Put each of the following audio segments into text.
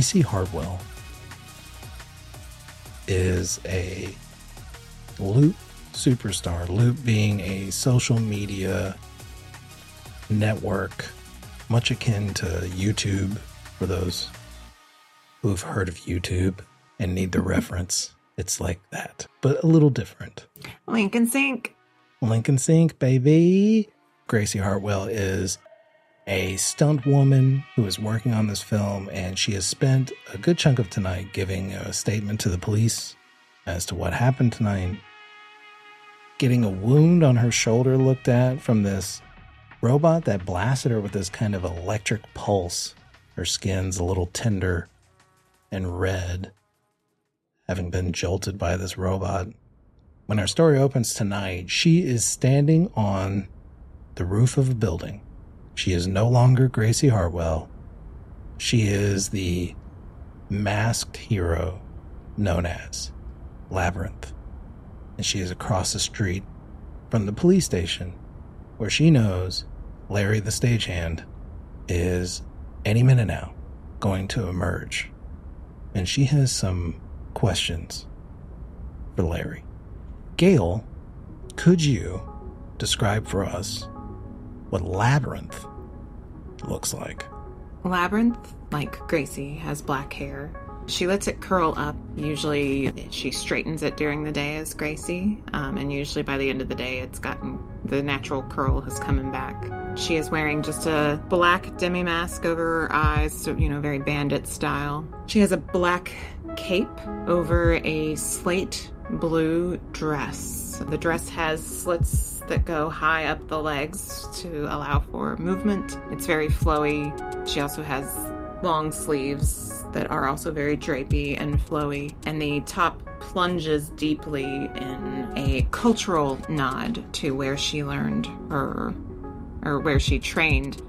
Gracie Hartwell is a Loop superstar. Loop being a social media network, much akin to YouTube for those who've heard of YouTube and need the reference. It's like that, but a little different. Lincoln Sink. Lincoln Sync, baby. Gracie Hartwell is a stunt woman who is working on this film, and she has spent a good chunk of tonight giving a statement to the police as to what happened tonight, getting a wound on her shoulder looked at from this robot that blasted her with this kind of electric pulse. Her skin's a little tender and red, having been jolted by this robot. When our story opens tonight, she is standing on the roof of a building. She is no longer Gracie Hartwell. She is the masked hero known as Labyrinth. And she is across the street from the police station where she knows Larry the stagehand is any minute now going to emerge. And she has some questions for Larry. Gail, could you describe for us what Labyrinth looks like? Labyrinth, like Gracie, has black hair. She lets it curl up. Usually, she straightens it during the day as Gracie, um, and usually by the end of the day, it's gotten the natural curl has coming back. She is wearing just a black demi mask over her eyes, so you know, very bandit style. She has a black cape over a slate blue dress. The dress has slits that go high up the legs to allow for movement. It's very flowy. She also has long sleeves that are also very drapey and flowy, and the top plunges deeply in a cultural nod to where she learned her, or where she trained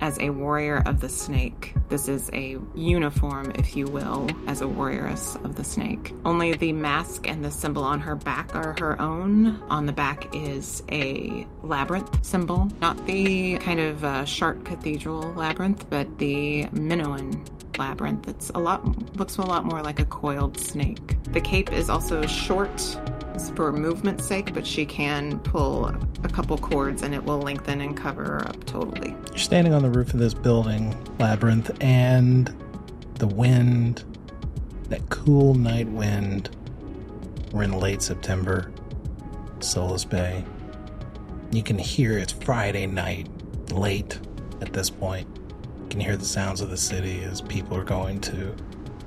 as a warrior of the snake. This is a uniform, if you will, as a warrioress of the snake. Only the mask and the symbol on her back are her own. On the back is a labyrinth symbol, not the kind of uh, Chartres Cathedral labyrinth, but the Minoan labyrinth. It's a lot looks a lot more like a coiled snake. The cape is also short for movement's sake, but she can pull a couple cords and it will lengthen and cover her up totally. You're standing on the roof of this building, Labyrinth, and the wind, that cool night wind, we're in late September, Solis Bay. You can hear it's Friday night, late at this point. You can hear the sounds of the city as people are going to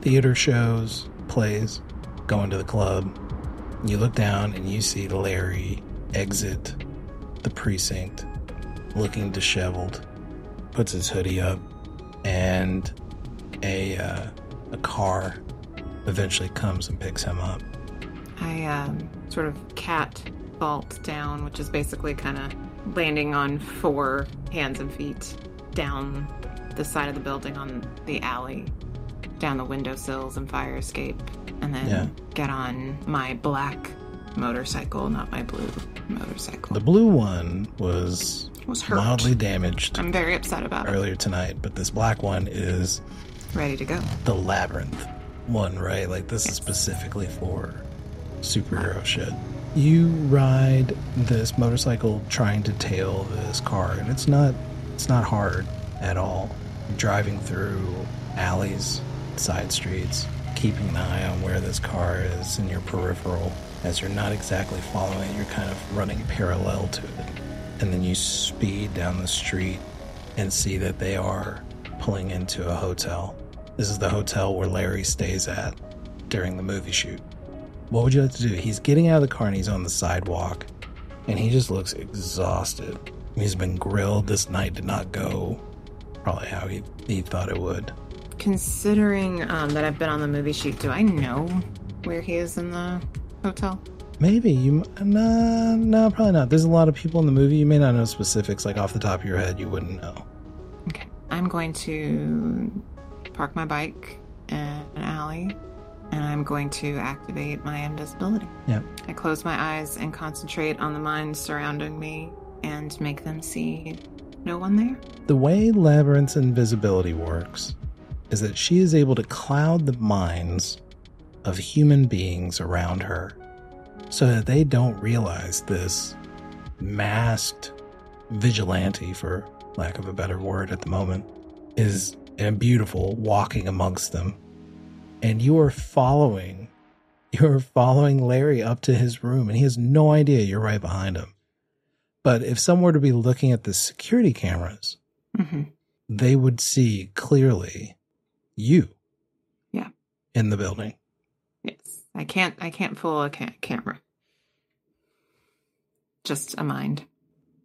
theater shows, plays, going to the club. You look down and you see Larry exit the precinct, looking disheveled, puts his hoodie up, and a uh, a car eventually comes and picks him up. I um, sort of cat vault down, which is basically kind of landing on four hands and feet down the side of the building on the alley, down the windowsills and fire escape, and then Yeah. get on my black motorcycle, not my blue motorcycle. The blue one was was hurt. mildly damaged I'm very upset about it. earlier tonight, but this black one is Ready to go. the labyrinth one, right? Like this is specifically for superhero shit. You ride this motorcycle trying to tail this car, and it's not it's not hard at all. You're driving through alleys, side streets, keeping an eye on where this car is in your peripheral. As you're not exactly following it, you're kind of running parallel to it. And then you speed down the street and see that they are pulling into a hotel. This is the hotel where Larry stays at during the movie shoot. What would you like to do? He's getting out of the car and he's on the sidewalk and he just looks exhausted. He's been grilled. This night did not go probably how he, he thought it would. Considering um, that I've been on the movie shoot, do I know where he is in the hotel? Maybe you, no, no, probably not. There's a lot of people in the movie. You may not know specifics, like off the top of your head, you wouldn't know. Okay. I'm going to park my bike in an alley and I'm going to activate my invisibility. Yeah. I close my eyes and concentrate on the minds surrounding me and make them see no one there. The way Labyrinth's invisibility works is that she is able to cloud the minds of human beings around her so that they don't realize this masked vigilante, for lack of a better word at the moment, is and beautiful walking amongst them. And you are following, you're following Larry up to his room, and he has no idea you're right behind him. But if someone were to be looking at the security cameras, hmm they would see clearly you. Yeah. In the building. Yes. I can't. I can't fool a ca- camera. Just a mind.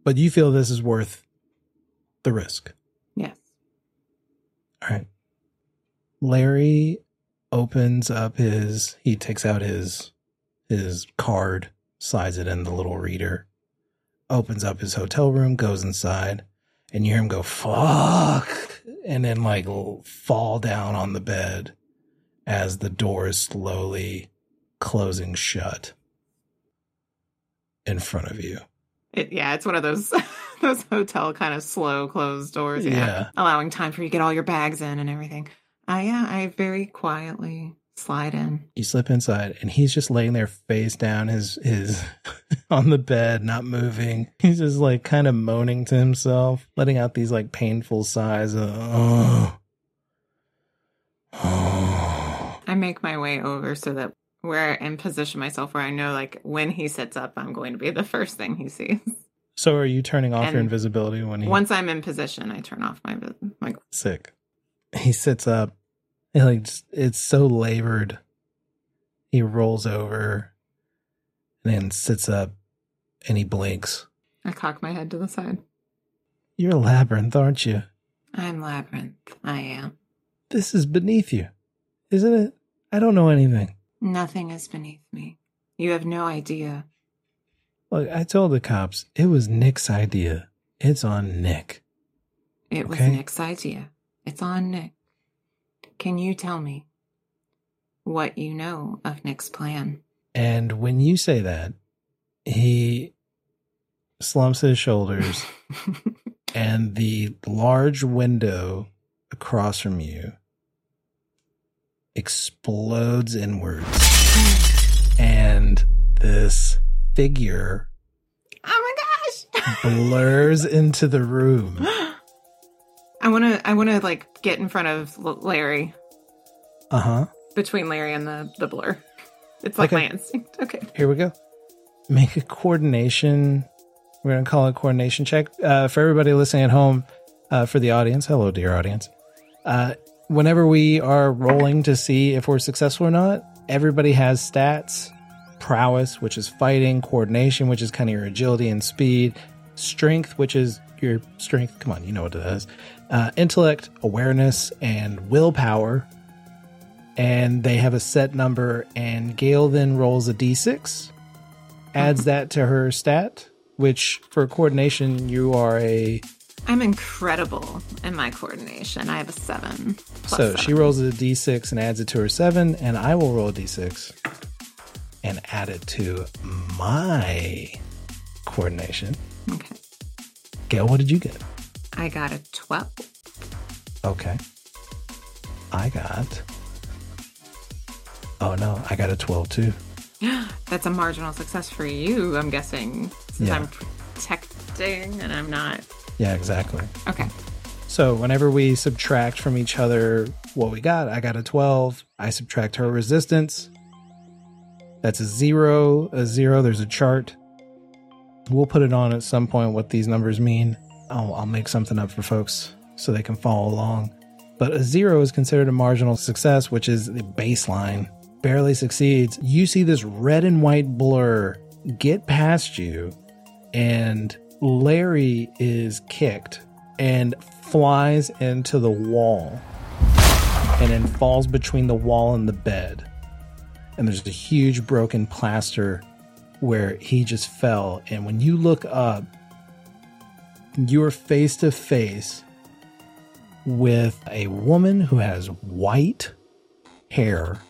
But you feel this is worth the risk. Yes. All right. Larry opens up his he takes out his his card, slides it in the little reader, opens up his hotel room, goes inside, and you hear him go, fuck, and then like fall down on the bed as the door is slowly closing shut in front of you. It, yeah, it's one of those those hotel kind of slow closed doors. Yeah. Yeah. allowing time for you to get all your bags in and everything. I yeah, I very quietly slide in. You slip inside and he's just laying there face down his his on the bed, not moving. He's just like kind of moaning to himself, letting out these like painful sighs of oh. Oh. I make my way over so that where and position myself where I know like when he sits up, I'm going to be the first thing he sees. So are you turning off your invisibility when he Once I'm in position, I turn off my my. sick? He sits up like it's so labored. He rolls over and then sits up and he blinks. I cock my head to the side. You're a labyrinth, aren't you? I'm labyrinth. I am. This is beneath you, isn't it? I don't know anything. Nothing is beneath me. You have no idea. Look, I told the cops it was Nick's idea. It's on Nick. It was Nick's idea. It's on Nick. Can you tell me what you know of Nick's plan? And when you say that, he slumps his shoulders, and the large window across from you explodes inwards. And this figure oh my gosh! blurs into the room. I want to. I want to like get in front of Larry, Uh huh. between Larry and the the blur. It's like Okay. my instinct. Okay. Here we go. Make a coordination. We're going to call it coordination check. Uh, for everybody listening at home, uh, for the audience, hello, dear audience. Uh, whenever we are rolling to see if we're successful or not, everybody has stats prowess, which is fighting, coordination, which is kind of your agility and speed, strength, which is your strength. Come on, you know what it is. Uh, intellect, awareness, and willpower, and they have a set number and gail then rolls a d6 adds that to her stat which for coordination you are a I'm incredible in my coordination. I have a seven. so seven. she rolls a d6 and adds it to her 7 and i will roll a d6 and add it to my coordination Okay. Gail what did you get I got a twelve. okay i got oh no i got a 12 too That's a marginal success for you. I'm guessing since Yeah. I'm protecting and I'm not. yeah exactly Okay. So whenever we subtract from each other what we got, I got a 12. I subtract her resistance. That's a zero. A zero, there's a chart. We'll put it on at some point what these numbers mean. I'll, I'll make something up for folks so they can follow along. But a zero is considered a marginal success, which is the baseline. Barely succeeds. You see this red and white blur get past you, and Larry is kicked and flies into the wall and then falls between the wall and the bed. And there's a huge broken plaster where he just fell. And when you look up, you're face to face with a woman who has white hair,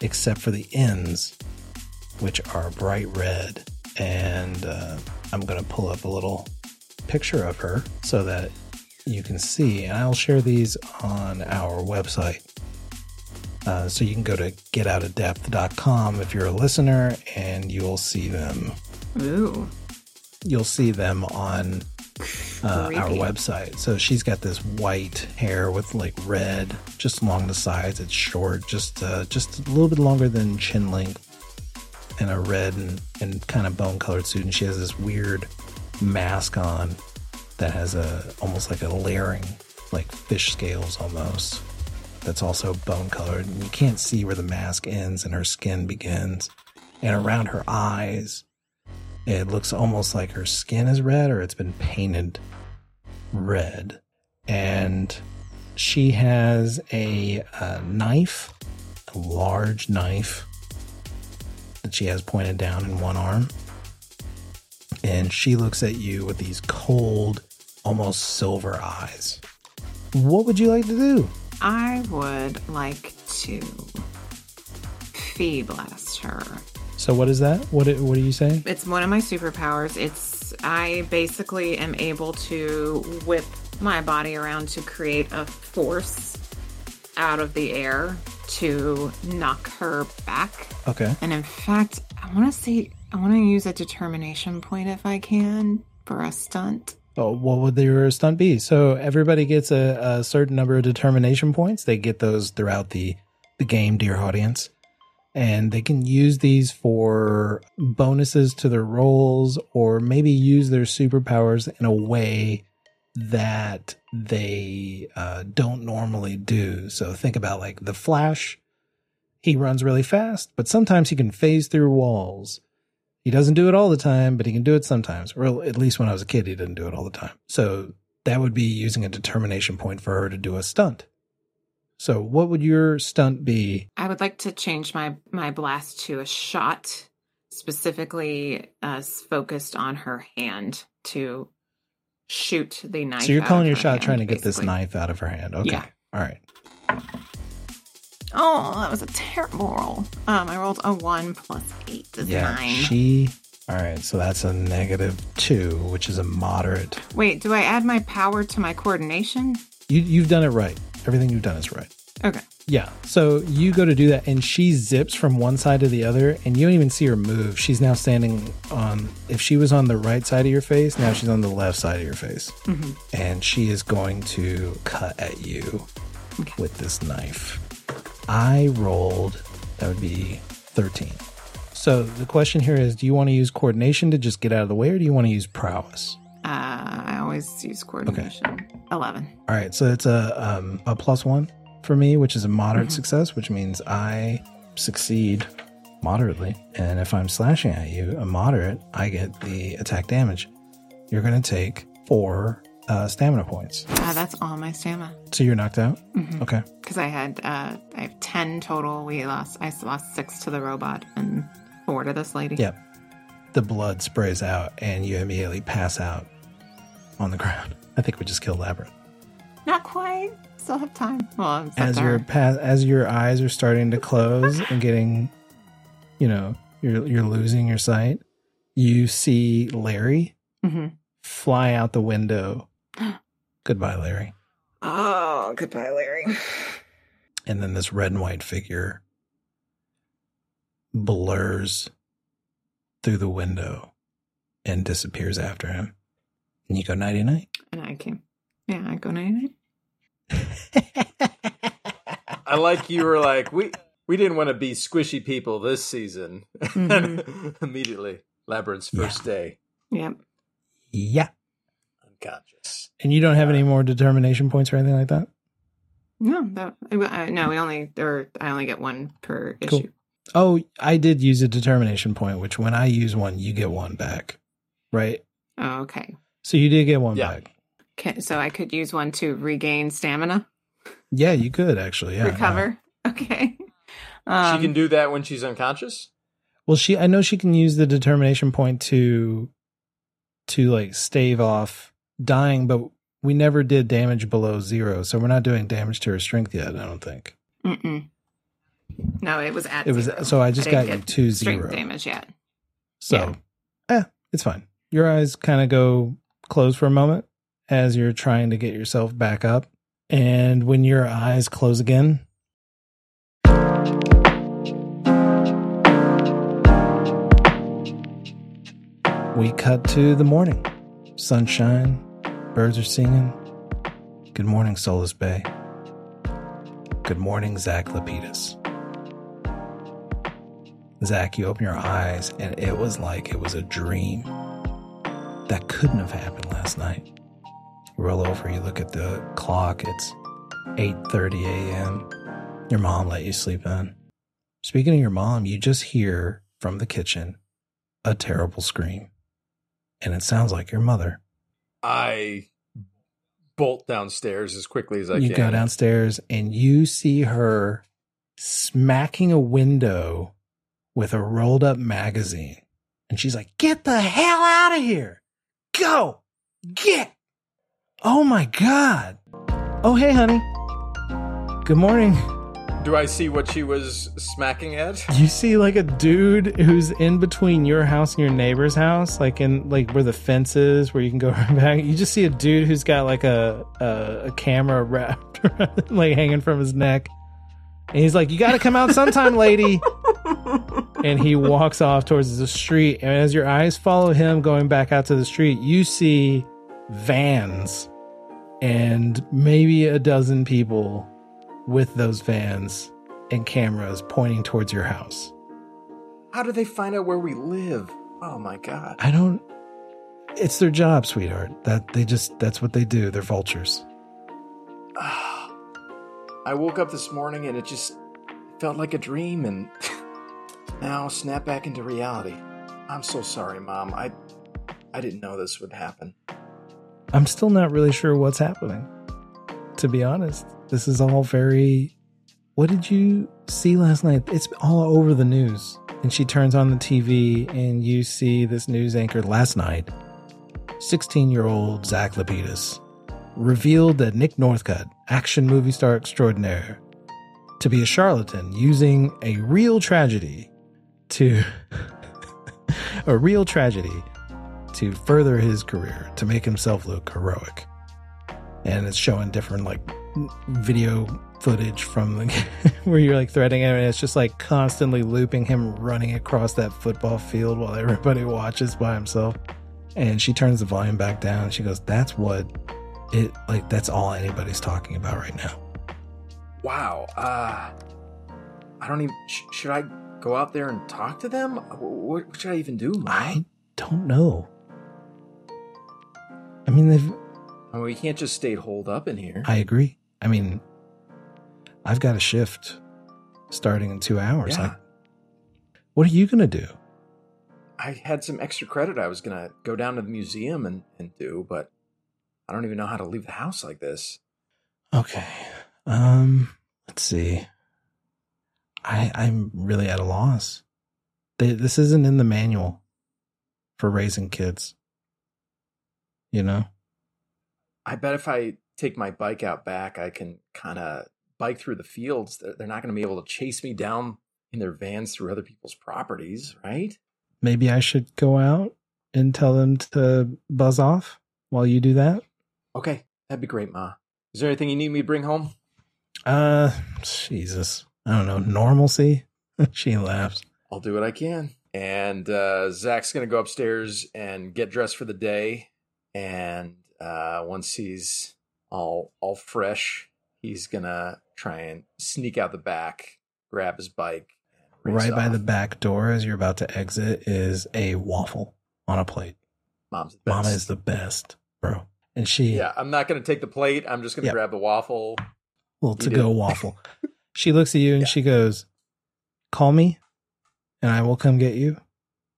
except for the ends, which are bright red. And uh, I'm going to pull up a little picture of her so that you can see, and I'll share these on our website. Uh, so you can go to getoutofdepth.com if you're a listener, and you'll see them. Ooh. You'll see them on uh, our website. So she's got this white hair with like red just along the sides. It's short, just uh, just a little bit longer than chin length, and a red and, and kind of bone colored suit. And she has this weird mask on that has a almost like a layering, like fish scales almost. That's also bone colored, and you can't see where the mask ends and her skin begins. And around her eyes, it looks almost like her skin is red or it's been painted red. And she has a, uh knife, a large knife that she has pointed down in one arm. And she looks at you with these cold, almost silver eyes. What would you like to do? I would like to fee blast her. So, what is that? What, what are you saying? It's one of my superpowers. It's I basically am able to whip my body around to create a force out of the air to knock her back. Okay. And in fact, I want to say I want to use a determination point if I can for a stunt. Oh, what would their stunt be? So everybody gets a, a certain number of determination points. They get those throughout the the game, dear audience, and they can use these for bonuses to their rolls, or maybe use their superpowers in a way that they uh, don't normally do. So think about like the Flash. He runs really fast, but sometimes he can phase through walls. He doesn't do it all the time, but he can do it sometimes. Or at least when I was a kid, he didn't do it all the time. So that would be using a determination point for her to do a stunt. So what would your stunt be? I would like to change my my blast to a shot, specifically uh, focused on her hand to shoot the knife. so you're calling your shot hand, trying to get this knife out of her hand. Okay. Yeah. All right. Oh, that was a terrible roll. Um, I rolled a one plus eight is Yeah. nine. She. All right. So that's a negative two, which is a moderate. Wait, do I add my power to my coordination? You you've done it right. Everything you've done is right. Okay. Yeah. So you go to do that, and she zips from one side to the other, and you don't even see her move. She's now standing on. If she was on the right side of your face, now she's on the left side of your face, and she is going to cut at you Okay. with this knife. I rolled. That would be thirteen. So the question here is: Do you want to use coordination to just get out of the way, or do you want to use prowess? Uh, I always use coordination. Eleven. All right, so it's a um, a plus one for me, which is a moderate success, which means I succeed moderately. And if I'm slashing at you, a moderate, I get the attack damage. You're going to take four uh, stamina points, Uh, that's all my stamina. so you're knocked out. Mhm. Okay, Because I had uh, I have ten total. We lost. I lost six to the robot and four to this lady. Yep. the blood sprays out, and you immediately pass out on the ground. I think we just killed Labyrinth. Not quite. Still have time. Well, as your pa- as your eyes are starting to close and getting you know you're you're losing your sight you see larry Mhm. fly out the window goodbye larry Oh, goodbye, Larry. and then this red and white figure blurs through the window and disappears after him and you go nighty night And I came. Yeah, I go night night. I like you were like we we didn't want to be squishy people this season. Mhm. Immediately, Labyrinth's first day, Yep. yeah unconscious. and you don't have any more determination points or anything like that No, that uh, no. We only or I only get one per Cool. issue. Oh, I did use a determination point, which when I use one, you get one back. Right? Oh, okay. So you did get one Yeah. back. Okay, so I could use one to regain stamina, Yeah, you could actually. Yeah. recover. Okay. Um, she can do that when she's unconscious. Well, she I know she can use the determination point to to like stave off dying, but we never did damage below zero, so we're not doing damage to her strength yet. I don't think Mm-mm. No, it was at. it was. So I just didn't got you to zero. damage yet. So, eh, it's fine. Your eyes kind of go close for a moment, as you're trying to get yourself back up. And when your eyes close again, we cut to the morning. Sunshine, birds are singing. Good morning, Solus Bay. Good morning, Zack Lapidus. Zack, you open your eyes and it was like it was a dream. That couldn't have happened last night. You roll over, you look at the clock, it's 8:30 a.m. Your mom let you sleep in. Speaking of your mom, you just hear from the kitchen a terrible scream. And it sounds like your mother. I bolt downstairs as quickly as I you can. You go downstairs and you see her smacking a window with a rolled up magazine. And she's like, Get the hell out of here. Go. Get. Oh my God. Oh, hey, honey. Good morning. Do I see what she was smacking at? You see like a dude who's in between your house and your neighbor's house, like in like where the fence is, where you can go right back. You just see a dude who's got like a a, a camera wrapped around, like hanging from his neck, and he's like, "You got to come out sometime, lady." and he walks off towards the street, and as your eyes follow him going back out to the street, you see vans and maybe a dozen people with those vans and cameras pointing towards your house. How do they find out where we live? Oh my god. I don't it's their job, sweetheart. That they just that's what they do. They're vultures. I woke up this morning and it just felt like a dream and now snap back into reality. I'm so sorry, mom. I I didn't know this would happen. I'm still not really sure what's happening. To be honest, this is all very What did you see last night? It's all over the news. And she turns on the TV and you see this news anchor last night. 16 year old Zack Lapidus revealed that Nick Northcutt, action movie star extraordinaire, to be a charlatan using a real tragedy to a real tragedy to further his career to make himself look heroic and it's showing different like video footage from the where you're like threading it and it's just like constantly looping him running across that football field while everybody watches by himself and she turns the volume back down and she goes that's what it like that's all anybody's talking about right now Wow. Uh I don't even sh- should I go out there and talk to them? What, what should I even do? Mom? i don't know i mean they've Mean, we can't just stay holed up in here. i agree i mean i've got a shift starting in two hours Yeah. I, what are you gonna do I had some extra credit I was gonna go down to the museum and, and do, but I don't even know how to leave the house like this. Okay. Um, let's see. I I'm really at a loss. They, this isn't in the manual for raising kids. You know? I bet if I take my bike out back, I can kind of bike through the fields. They're, not going to be able to chase me down in their vans through other people's properties, right? Maybe I should go out and tell them to buzz off while you do that. Okay, that'd be great, Ma. Is there anything you need me to bring home? Uh, Jesus. I don't know. Normalcy? she laughs. I'll do what I can. And uh, Zack's going to go upstairs and get dressed for the day. And uh, once he's all all fresh, he's going to try and sneak out the back, grab his bike. Right by the back door as you're about to exit is a waffle on a plate. Mom's the best. Mama is the best, bro. And she Yeah, I'm not going to take the plate. I'm just going to Yep. grab the waffle. little You to go waffle. She looks at you and Yeah. she goes, Call me and I will come get you.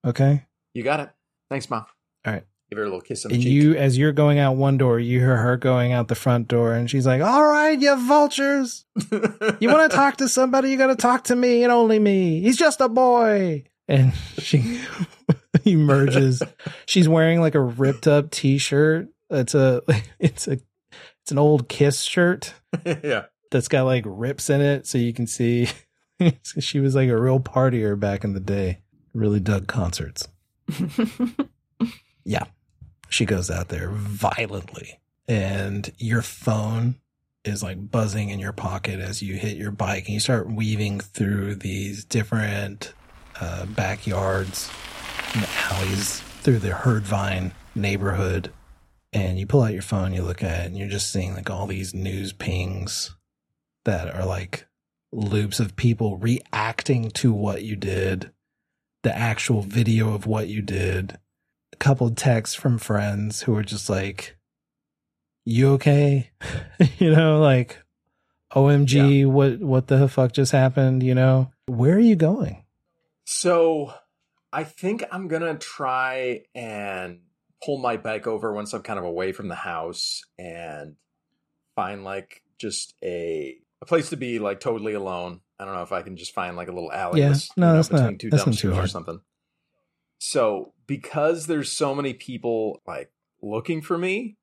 Okay. You got it. Thanks, Mom. All right. Give her a little kiss on the And cheek. you, as you're going out one door, you hear her going out the front door and she's like, All right, you vultures. You want to talk to somebody? You got to talk to me and only me. He's just a boy. And she emerges. She's wearing like a ripped up t shirt. It's a, it's a, it's an old Kiss shirt. yeah. that's got like rips in it so you can see she was like a real partier back in the day really dug concerts yeah she goes out there violently and your phone is like buzzing in your pocket as you hit your bike and you start weaving through these different uh, backyards and alleys through the Herdvine neighborhood. And you pull out your phone, you look at it, and you're just seeing like all these news pings that are like loops of people reacting to what you did, the actual video of what you did, couple texts from friends who were just like, you okay? you know, like, OMG, what, what the fuck just happened? You know, where are you going? So I think I'm gonna try and pull my bike over once I'm kind of away from the house and find like just a a place to be like totally alone. I don't know if I can just find like a little alley. Yeah, no, you know, that's between not- two that's not too or something. So because there's so many people like looking for me,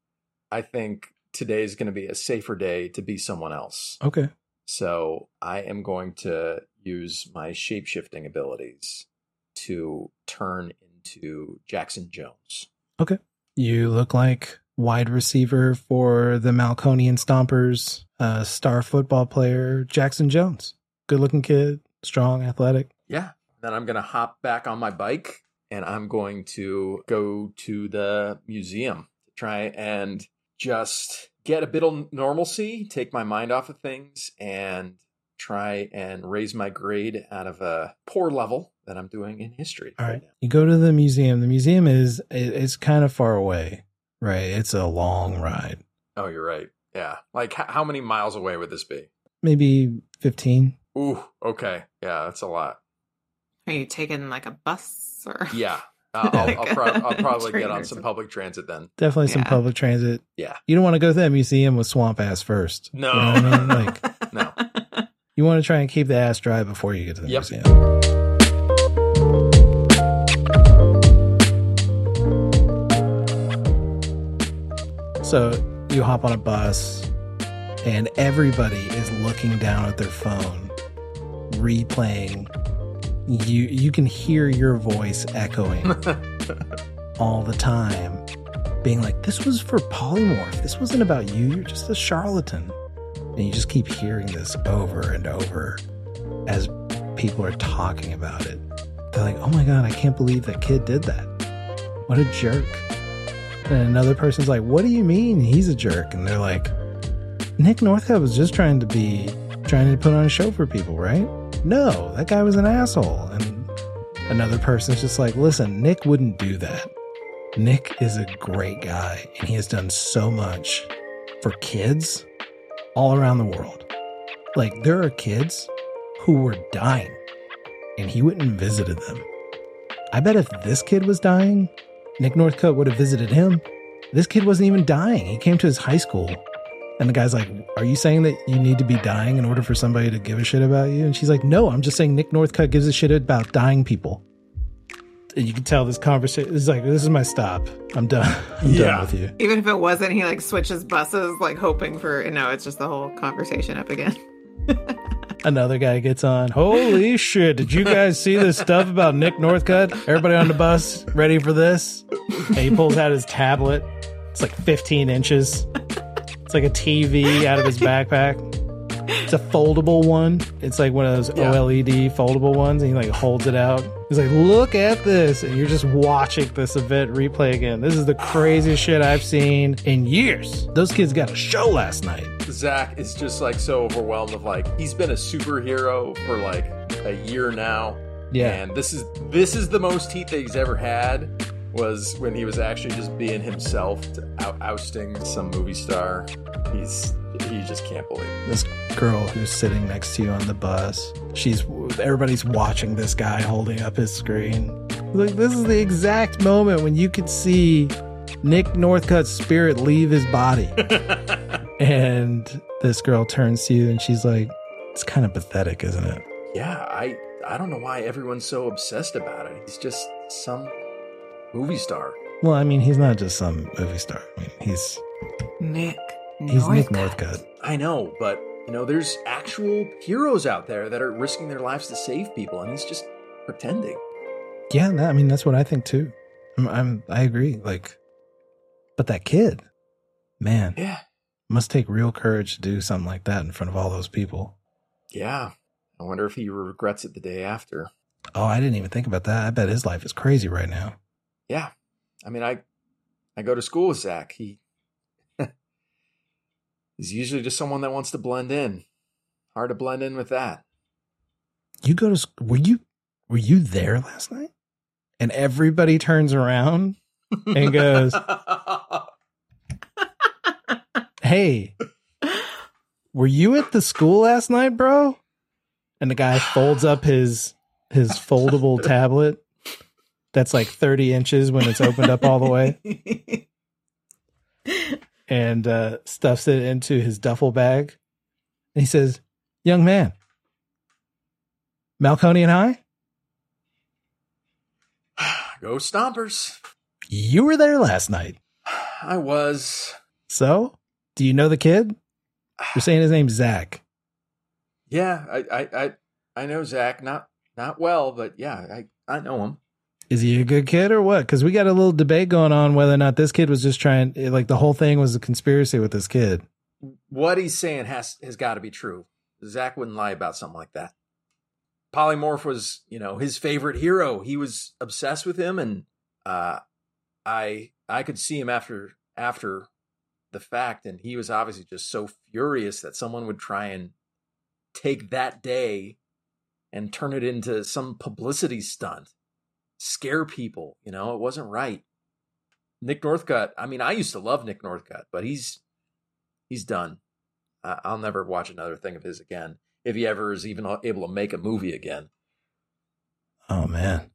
I think today is going to be a safer day to be someone else. Okay. So I am going to use my shape shifting abilities to turn into Jackson Jones. Okay. You look like wide receiver for the Malconian Stompers, uh, star football player Jackson Jones. Good looking kid, strong, athletic. Yeah. Then I'm going to hop back on my bike and I'm going to go to the museum to try and just get a bit of normalcy, take my mind off of things, and try and raise my grade out of a poor level that I'm doing in history. All right. You go to the museum. The museum is it's kind of far away, right? It's a long ride. Oh, you're right. Yeah. Like, how many miles away would this be? Maybe 15. Ooh, okay. Yeah, that's a lot. Are you taking like a bus or? Yeah. Uh, I'll, I'll, Like prob- a I'll probably get on some public transit then. Definitely some Yeah. public transit. Yeah. You don't want to go to that museum with swamp ass first. No. You know I mean? Like No. you want to try and keep the ass dry before you get to the Yep. museum. So you hop on a bus and everybody is looking down at their phone, replaying. You you can hear your voice echoing all the time, being like, This was for polymorph. This wasn't about you. You're just a charlatan. And you just keep hearing this over and over as people are talking about it. They're like, oh my God, I can't believe that kid did that. What a jerk. And another person's like, what do you mean he's a jerk? And they're like, Nick Northcutt was just trying to be, trying to put on a show for people, right? No, that guy was an asshole. And another person's just like, listen, Nick wouldn't do that. Nick is a great guy and he has done so much for kids all around the world. Like, there are kids who were dying and he went and visited them. I bet if this kid was dying, Nick Northcutt would have visited him. This kid wasn't even dying. He came to his high school and the guy's like, Are you saying that you need to be dying in order for somebody to give a shit about you? And she's like, No, I'm just saying Nick Northcutt gives a shit about dying people. And you can tell this conversation is like, This is my stop. I'm done. I'm Yeah. done with you. Even if it wasn't, he like switches buses, like hoping for. No, it's just the whole conversation up again. Another guy gets on. Holy shit! Did you guys see this stuff about Nick Northcutt? Everybody on the bus ready for this? And he pulls out his tablet. It's like 15 inches. It's like a TV out of his backpack. It's a foldable one. It's like one of those Yeah. OLED foldable ones, and he like holds it out. He's like, "Look at this!" And you're just watching this event replay again. This is the craziest shit I've seen in years. Those kids got a show last night. Zack is just like so overwhelmed of like he's been a superhero for like a year now. Yeah. And this is this is the most heat that he's ever had was when he was actually just being himself out, ousting some movie star. He's he just can't believe. it. this girl who's sitting next to you on the bus. She's everybody's watching this guy holding up his screen. Like this is the exact moment when you could see Nick Northcutt's spirit leave his body. and this girl turns to you and she's like, "It's kind of pathetic, isn't it?" Yeah, I I don't know why everyone's so obsessed about it. He's just some movie star. Well, I mean, he's not just some movie star. I mean, he's Nick. he's Nick Northcutt. Northcutt. I know, but you know, there's actual heroes out there that are risking their lives to save people, and he's just pretending. Yeah, that, I mean, that's what I think too. I'm, I'm I agree. Like, but that kid, Man, Yeah. must take real courage to do something like that in front of all those people. Yeah. I wonder if he regrets it the day after. Oh, I didn't even think about that. I bet his life is crazy right now. Yeah. I mean, I I go to school with Zack. He he's usually just someone that wants to blend in. Hard to blend in with that. You go to sc- were you were you there last night? And everybody turns around and goes, "Hey, were you at the school last night, bro?" And the guy folds up his his foldable tablet that's like 30 inches when it's opened up all the way and uh, stuffs it into his duffel bag. And he says, Young man, Malconian? Go Stompers. you were there last night. I was. So, do you know the kid? You're saying his name's Zack. Yeah, I, I, I, I know Zack not not well, but yeah, I, I know him. Is he a good kid or what? Because we got a little debate going on whether or not this kid was just trying, like the whole thing was a conspiracy with this kid. What he's saying has has got to be true. Zack wouldn't lie about something like that. Polymorph was, you know, his favorite hero. He was obsessed with him, and uh, I I could see him after after the fact, and he was obviously just so furious that someone would try and take that day and turn it into some publicity stunt, scare people. You know, it wasn't right. Nick Northcutt. I mean, I used to love Nick Northcutt, but he's he's done. I'll never watch another thing of his again if he ever is even able to make a movie again. Oh man.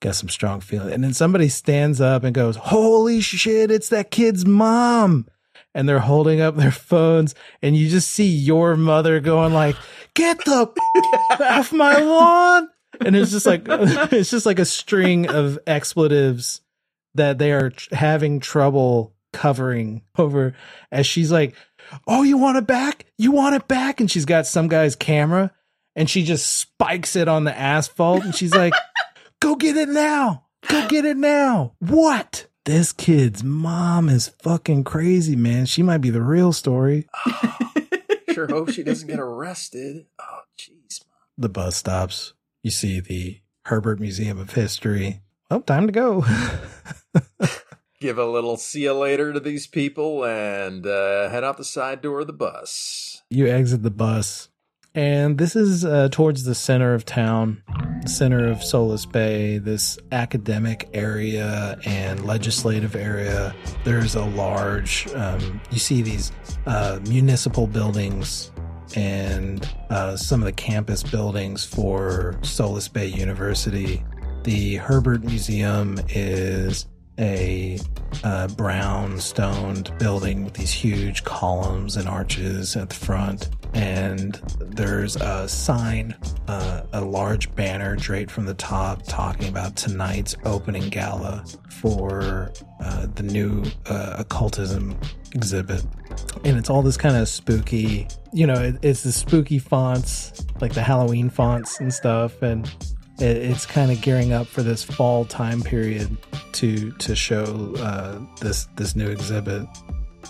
Got some strong feeling. And then somebody stands up and goes, Holy shit, it's that kid's mom. And they're holding up their phones, and you just see your mother going like, Get the off my lawn. And it's just like it's just like a string of expletives that they are tr- having trouble covering over as she's like, Oh, you want it back? You want it back? And she's got some guy's camera and she just spikes it on the asphalt and she's like, Go get it now. Go get it now. What? This kid's mom is fucking crazy, man. She might be the real story. Sure hope she doesn't get arrested. Oh, jeez. The bus stops. You see the Herbert Museum of History. Well, time to go. Give a little see you later to these people and uh, head out the side door of the bus. you exit the bus and this is uh, towards the center of town center of Solus Bay this academic area and legislative area there's a large um, you see these uh, municipal buildings and uh, some of the campus buildings for Solus Bay University the Herbert Museum is a uh, brown stoned building with these huge columns and arches at the front. And there's a sign, uh, a large banner draped from the top talking about tonight's opening gala for uh, the new uh, occultism exhibit. And it's all this kind of spooky, you know, it, it's the spooky fonts, like the Halloween fonts and stuff. And it, it's kind of gearing up for this fall time period to to show uh, this this new exhibit.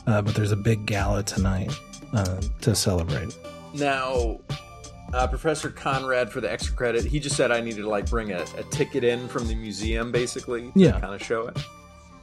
Uh, but there's a big gala tonight uh, to celebrate. Now, uh, Professor Conrad, for the extra credit, he just said I needed to like bring a, a ticket in from the museum, basically, to Yeah. kind of show it.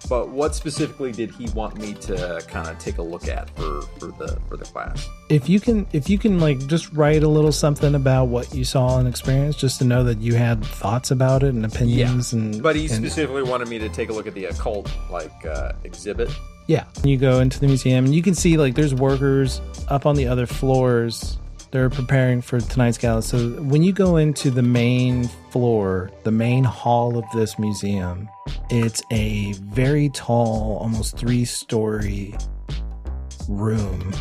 But what specifically did he want me to kind of take a look at for, for the for the class? If you can, if you can, like just write a little something about what you saw and experienced, just to know that you had thoughts about it and opinions. And But he and- specifically wanted me to take a look at the occult like uh, exhibit. Yeah. You go into the museum and you can see like there's workers up on the other floors. They're preparing for tonight's gala. So when you go into the main floor, the main hall of this museum, it's a very tall, almost three story room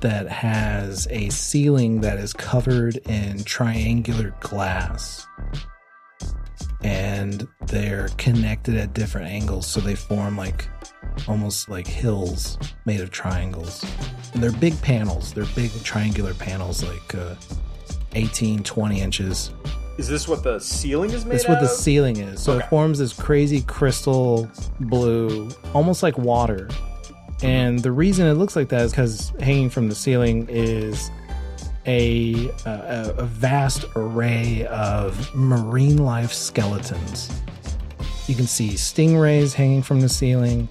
that has a ceiling that is covered in triangular glass and they're connected at different angles so they form like almost like hills made of triangles and they're big panels they're big triangular panels like uh, 18 20 inches Is this what the ceiling is made That's what the of? ceiling is. So Okay. it forms this crazy crystal blue, almost like water. And the reason it looks like that is because hanging from the ceiling is a, a a vast array of marine life skeletons. You can see stingrays hanging from the ceiling.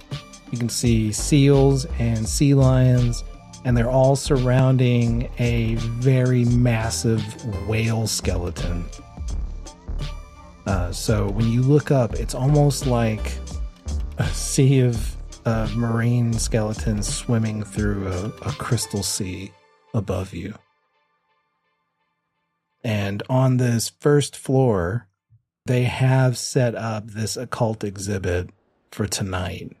You can see seals and sea lions, and they're all surrounding a very massive whale skeleton. Uh, so when you look up, it's almost like a sea of uh, marine skeletons swimming through a, a crystal sea above you. And on this first floor, they have set up this occult exhibit for tonight.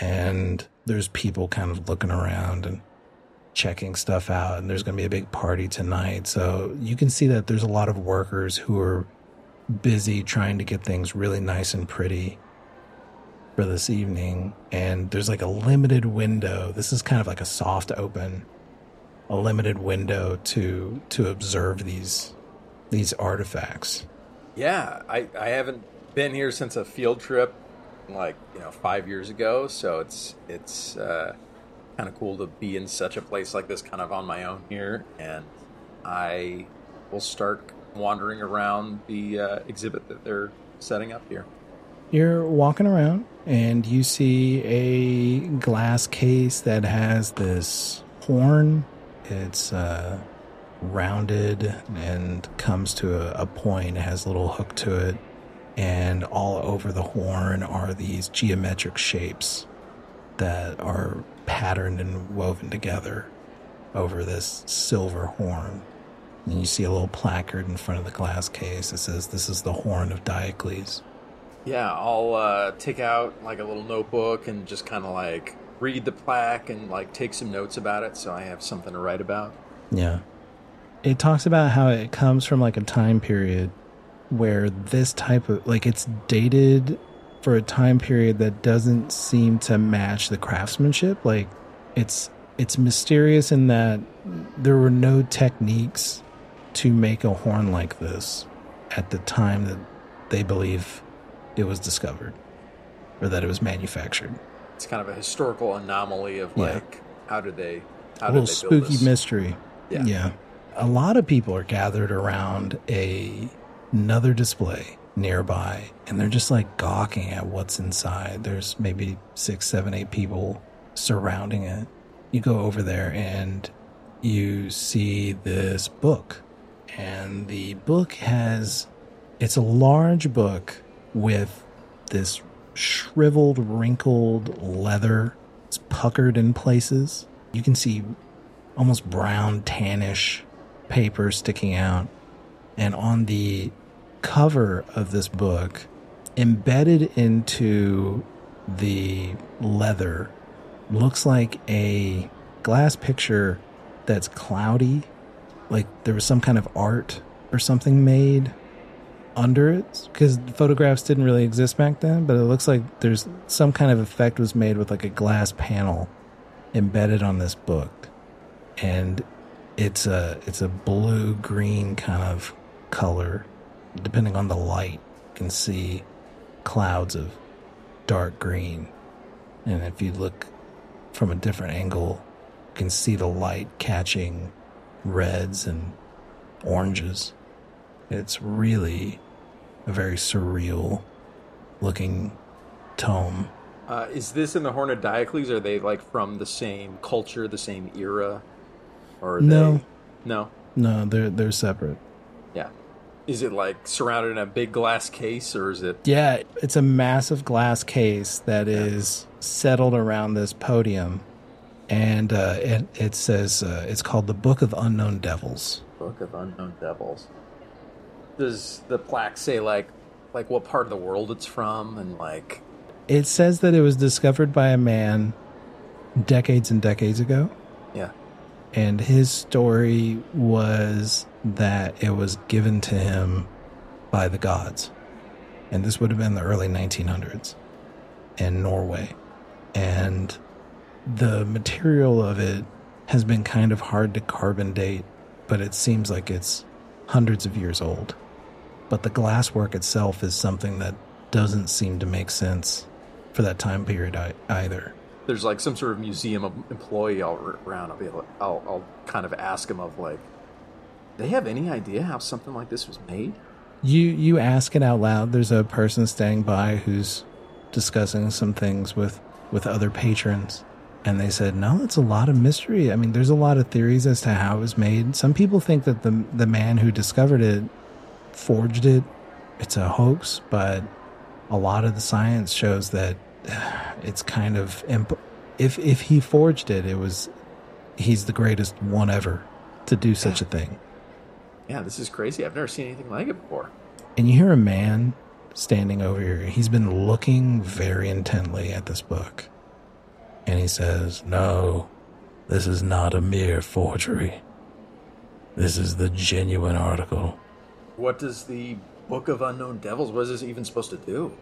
And there's people kind of looking around and checking stuff out. And there's going to be a big party tonight. So you can see that there's a lot of workers who are busy trying to get things really nice and pretty for this evening. And there's like a limited window. This is kind of like a soft open, a limited window to to observe these these artifacts. Yeah, I, I haven't been here since a field trip, like you know, five years ago. So it's it's uh, kind of cool to be in such a place like this, kind of on my own here, and I will start wandering around the uh, exhibit that they're setting up here. You're walking around and you see a glass case that has this horn. It's uh, rounded and comes to a, a point. It has a little hook to it. And all over the horn are these geometric shapes that are patterned and woven together over this silver horn. And you see a little placard in front of the glass case that says, This is the horn of Diocles. Yeah, I'll uh, take out like a little notebook and just kind of like read the plaque and like take some notes about it, so I have something to write about. Yeah. It talks about how it comes from like a time period where this type of like it's dated for a time period that doesn't seem to match the craftsmanship. Like it's it's mysterious in that there were no techniques to make a horn like this at the time that they believe it was discovered or that it was manufactured. It's kind of a historical anomaly of Yeah. like how did they how a little spooky this? mystery. Yeah. yeah. A lot of people are gathered around a another display nearby, and they're just like gawking at what's inside. There's maybe six, seven, eight people surrounding it. You go over there and you see this book, and the book has it's a large book with this shriveled, wrinkled leather. It's puckered in places. You can see almost brown, tannish paper sticking out. And on the cover of this book, embedded into the leather, looks like a glass picture that's cloudy. Like there was some kind of art or something made under it because photographs didn't really exist back then but it looks like there's some kind of effect was made with like a glass panel embedded on this book and it's a it's a blue green kind of color depending on the light you can see clouds of dark green and if you look from a different angle you can see the light catching reds and oranges it's really a very surreal looking tome Uh, is this in the Horn of Diocles? Are they like from the same culture, the same era, or No. They... No. no they're they're separate. Is it like surrounded in a big glass case, or is it? Yeah, it's a massive glass case that is settled around this podium, and uh, it it says uh, it's called the Book of Unknown Devils. Book of Unknown Devils. Does the plaque say like like what part of the world it's from and like It says that it was discovered by a man decades and decades ago, yeah. and his story was that it was given to him by the gods, and this would have been the early 1900s in Norway, and the material of it has been kind of hard to carbon date, but it seems like it's hundreds of years old. but the glasswork itself is something that doesn't seem to make sense for that time period I- either. There's like some sort of museum employee all around. I'll be I'll, I'll kind of ask him of like, they have any idea how something like this was made? You you ask it out loud. There's a person standing by who's discussing some things with with other patrons, and they said, "No, it's a lot of mystery. I mean, there's a lot of theories as to how it was made. Some people think that the the man who discovered it forged it. It's a hoax, but a lot of the science shows that it's kind of imp- if if he forged it, it was he's the greatest one ever to do such a thing." Yeah, this is crazy. I've never seen anything like it before. And you hear a man standing over here. He's been looking very intently at this book. And he says, No, this is not a mere forgery. This is the genuine article. What does the Book of Unknown Devils, what is this even supposed to do?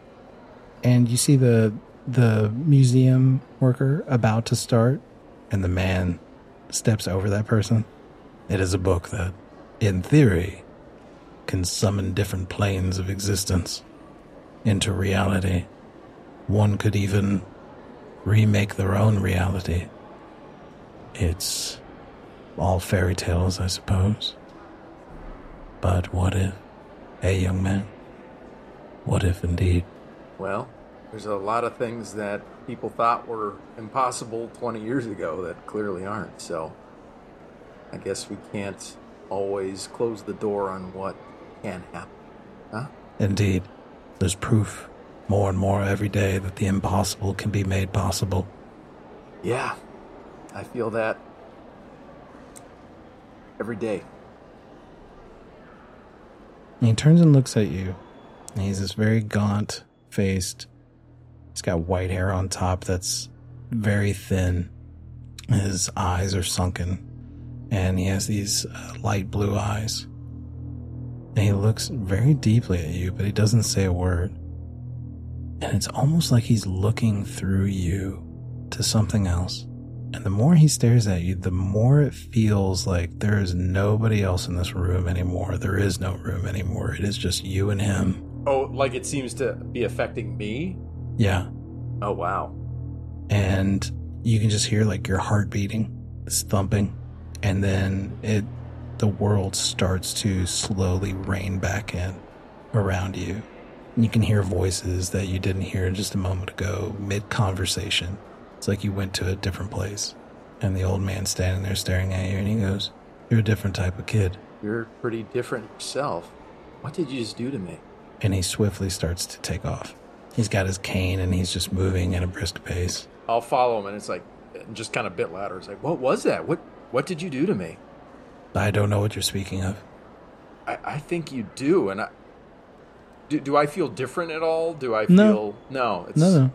And you see the the museum worker about to start, and the man steps over that person. It is a book that in theory, can summon different planes of existence into reality. One could even remake their own reality. It's all fairy tales, I suppose. But what if, hey, young man? What if indeed? Well, there's a lot of things that people thought were impossible 20 years ago that clearly aren't. So I guess we can't always close the door on what can happen. Huh? Indeed. There's proof more and more every day that the impossible can be made possible. Yeah, I feel that every day. And he turns and looks at you. And he's this very gaunt faced. He's got white hair on top that's very thin. His eyes are sunken and he has these uh, light blue eyes. And he looks very deeply at you, but he doesn't say a word. And it's almost like he's looking through you to something else. And the more he stares at you, the more it feels like there is nobody else in this room anymore. There is no room anymore. It is just you and him. Oh, like it seems to be affecting me? Yeah. Oh, wow. And you can just hear like your heart beating, this thumping and then it the world starts to slowly rain back in around you. You can hear voices that you didn't hear just a moment ago, mid conversation. It's like you went to a different place. And the old man standing there staring at you, and he goes, You're a different type of kid. You're a pretty different yourself. What did you just do to me? And he swiftly starts to take off. He's got his cane and he's just moving at a brisk pace. I'll follow him, and it's like, just kind of a bit louder. It's like, what was that? What what did you do to me? I don't know what you're speaking of. I, I think you do, and I do. Do I feel different at all? Do I No. feel no? It's, No, no.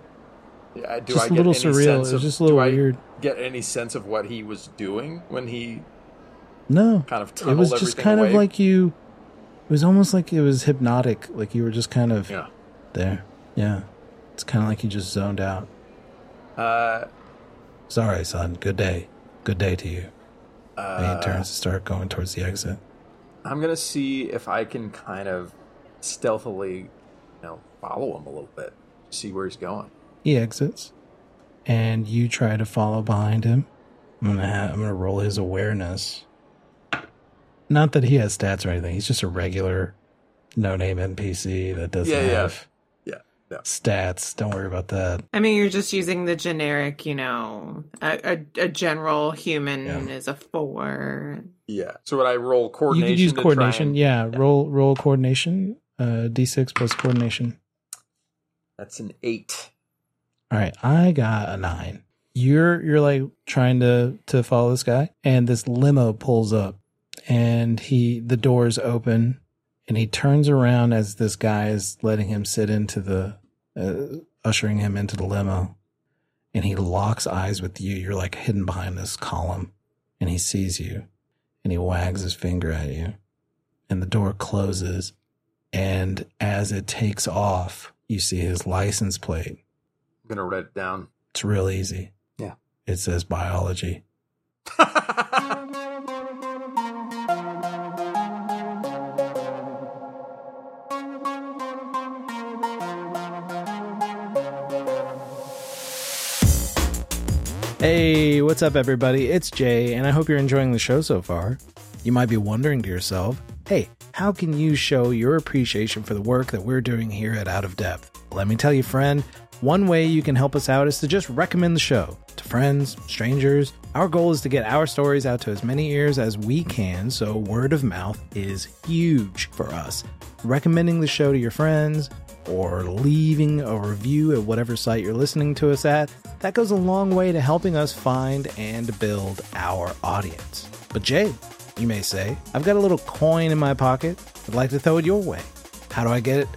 Do Just I a get little any surreal. sense of- just a little do I weird. Get any sense of what he was doing when he No. kind of It was just kind away? of like you. It was almost like it was hypnotic. Like you were just kind of yeah. there. Yeah. It's kind of like you just zoned out. Uh, Sorry, son. Good day. Good day to you. And uh, he turns to start going towards the exit. I'm gonna see if I can kind of stealthily, you know, follow him a little bit, see where he's going. He exits, and you try to follow behind him. I'm gonna ha- I'm gonna roll his awareness. Not that he has stats or anything. He's just a regular, no name NPC that doesn't Yeah, yeah. have Yeah, yeah. stats. Don't worry about that. I mean, you're just using the generic, you know, a, a, a general human Yeah. is a four. Yeah. So would I roll coordination? You could use to coordination. and- Yeah, roll roll coordination. Uh, D6 plus coordination. That's an eight. All right, I got a nine. You're you're like trying to to follow this guy, and this limo pulls up, and he the doors open, and he turns around as this guy is letting him sit into the, uh, ushering him into the limo, and he locks eyes with you. You're like hidden behind this column, and he sees you, and he wags his finger at you, and the door closes, and as it takes off, you see his license plate. I'm gonna write it down. It's real easy. Yeah. It says biology. Hey, what's up, everybody? It's Jae, and I hope you're enjoying the show so far. You might be wondering to yourself, hey, how can you show your appreciation for the work that we're doing here at Out of Depth? Let me tell you, friend, one way you can help us out is to just recommend the show to friends, strangers. Our goal is to get our stories out to as many ears as we can, so word of mouth is huge for us. Recommending the show to your friends, or leaving a review at whatever site you're listening to us at, that goes a long way to helping us find and build our audience. But Jae, you may say, I've got a little coin in my pocket. I'd like to throw it your way. How do I get it?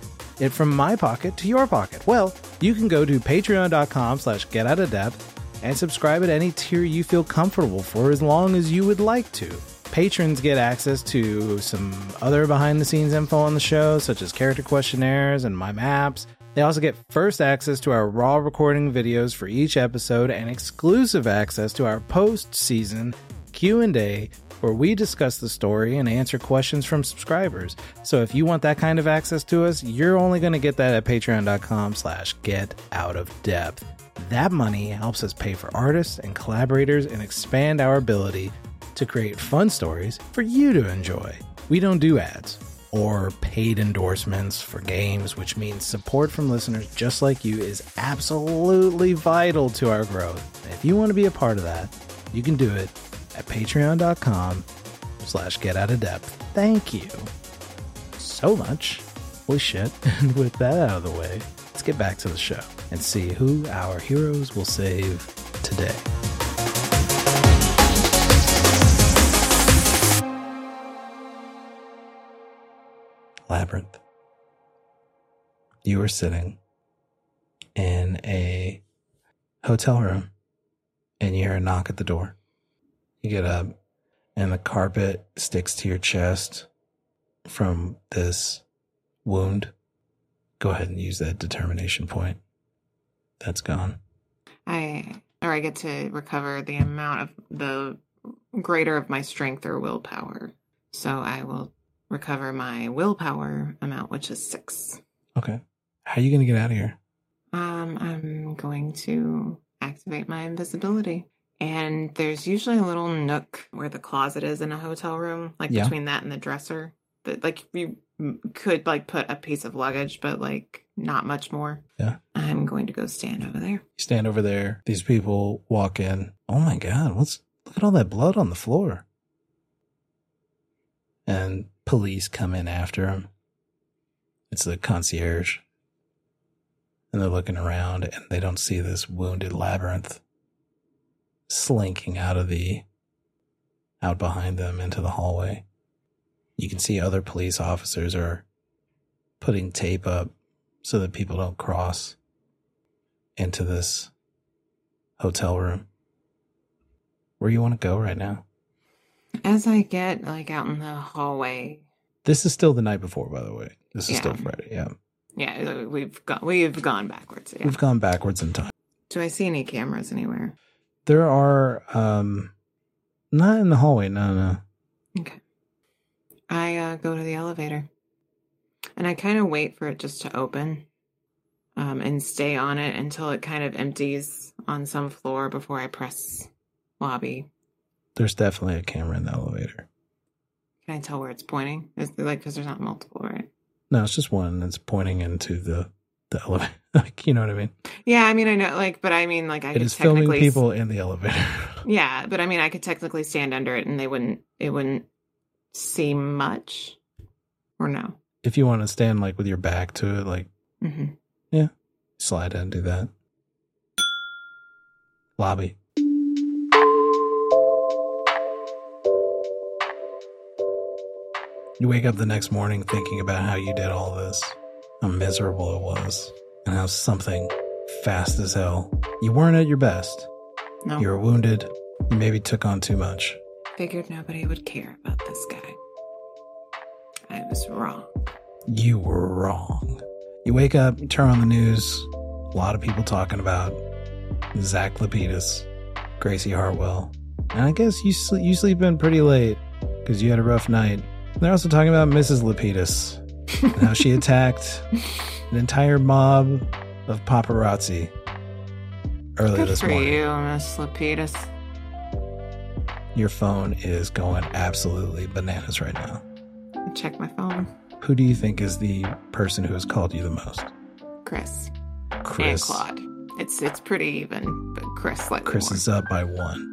It from my pocket to your pocket. Well, you can go to patreon.com slash get out of depth and subscribe at any tier you feel comfortable for as long as you would like to. Patrons get access to some other behind the scenes info on the show, such as character questionnaires and my maps. They also get first access to our raw recording videos for each episode and exclusive access to our post-season Q&A where we discuss the story and answer questions from subscribers. So if you want that kind of access to us, you're only going to get that at patreon.com slash get out of depth. That money helps us pay for artists and collaborators and expand our ability to create fun stories for you to enjoy. We don't do ads or paid endorsements for games, which means support from listeners just like you is absolutely vital to our growth. If you want to be a part of that, you can do it at patreon.com slash get out of depth. Thank you so much. Holy shit. And with that out of the way, let's get back to the show and see who our heroes will save today. Labyrinth. You are sitting in a hotel room and you hear a knock at the door. You get up and the carpet sticks to your chest from this wound. Go ahead and use that determination point. That's gone. I or I get to recover the amount of the greater of my strength or willpower. So I will recover my willpower amount, which is six. Okay. How are you going to get out of here? Um, I'm going to activate my invisibility. And there's usually a little nook where the closet is in a hotel room, like Yeah. between that and the dresser. That like you could like put a piece of luggage, but like not much more. Yeah. I'm going to go stand over there. You stand over there. These people walk in. Oh my God. What's, look at all that blood on the floor. And police come in after him. It's the concierge. And they're looking around and they don't see this wounded labyrinth slinking out of the, out behind them into the hallway. You can see other police officers are putting tape up so that people don't cross into this hotel room. Where you want to go right now? As I get like out in the hallway, This is still the night before, by the way. This is Yeah. still Friday. Yeah. yeah, we've gone we've gone backwards. Yeah. We've gone backwards in time. Do I see any cameras anywhere? There are um not in the hallway, no, no. Okay. I uh, go to the elevator and I kind of wait for it just to open um, and stay on it until it kind of empties on some floor before I press lobby. There's definitely a camera in the elevator. Can I tell where it's pointing? Is like because there's not multiple, right? No, it's just one that's pointing into the the elevator. like, you know what I mean? Yeah, I mean I know, like, but I mean, like, I It could is filming people in the elevator. Yeah, but I mean, I could technically stand under it and they wouldn't. It wouldn't see much, or no. if you want to stand like with your back to it, like hmm slide in, do that. Lobby. You wake up the next morning thinking about how you did all this, how miserable it was, and how something fast as hell. You weren't at your best. No, You were wounded. You maybe took on too much. figured nobody would care about this guy. I was wrong. You were wrong. You wake up, you turn on the news, a lot of people talking about Zack Lapidus, Gracie Hartwell. And I guess you, sl- you sleep in pretty late because you had a rough night. They're also talking about Mrs. Lapidus and how she attacked an entire mob of paparazzi Good this for morning. you, Miss Lapidus. Your phone is going absolutely bananas right now. Check my phone. Who do you think is the person who has called you the most? Chris. Chris. And Claude. It's it's pretty even, but Chris slightly Chris more. is up by one.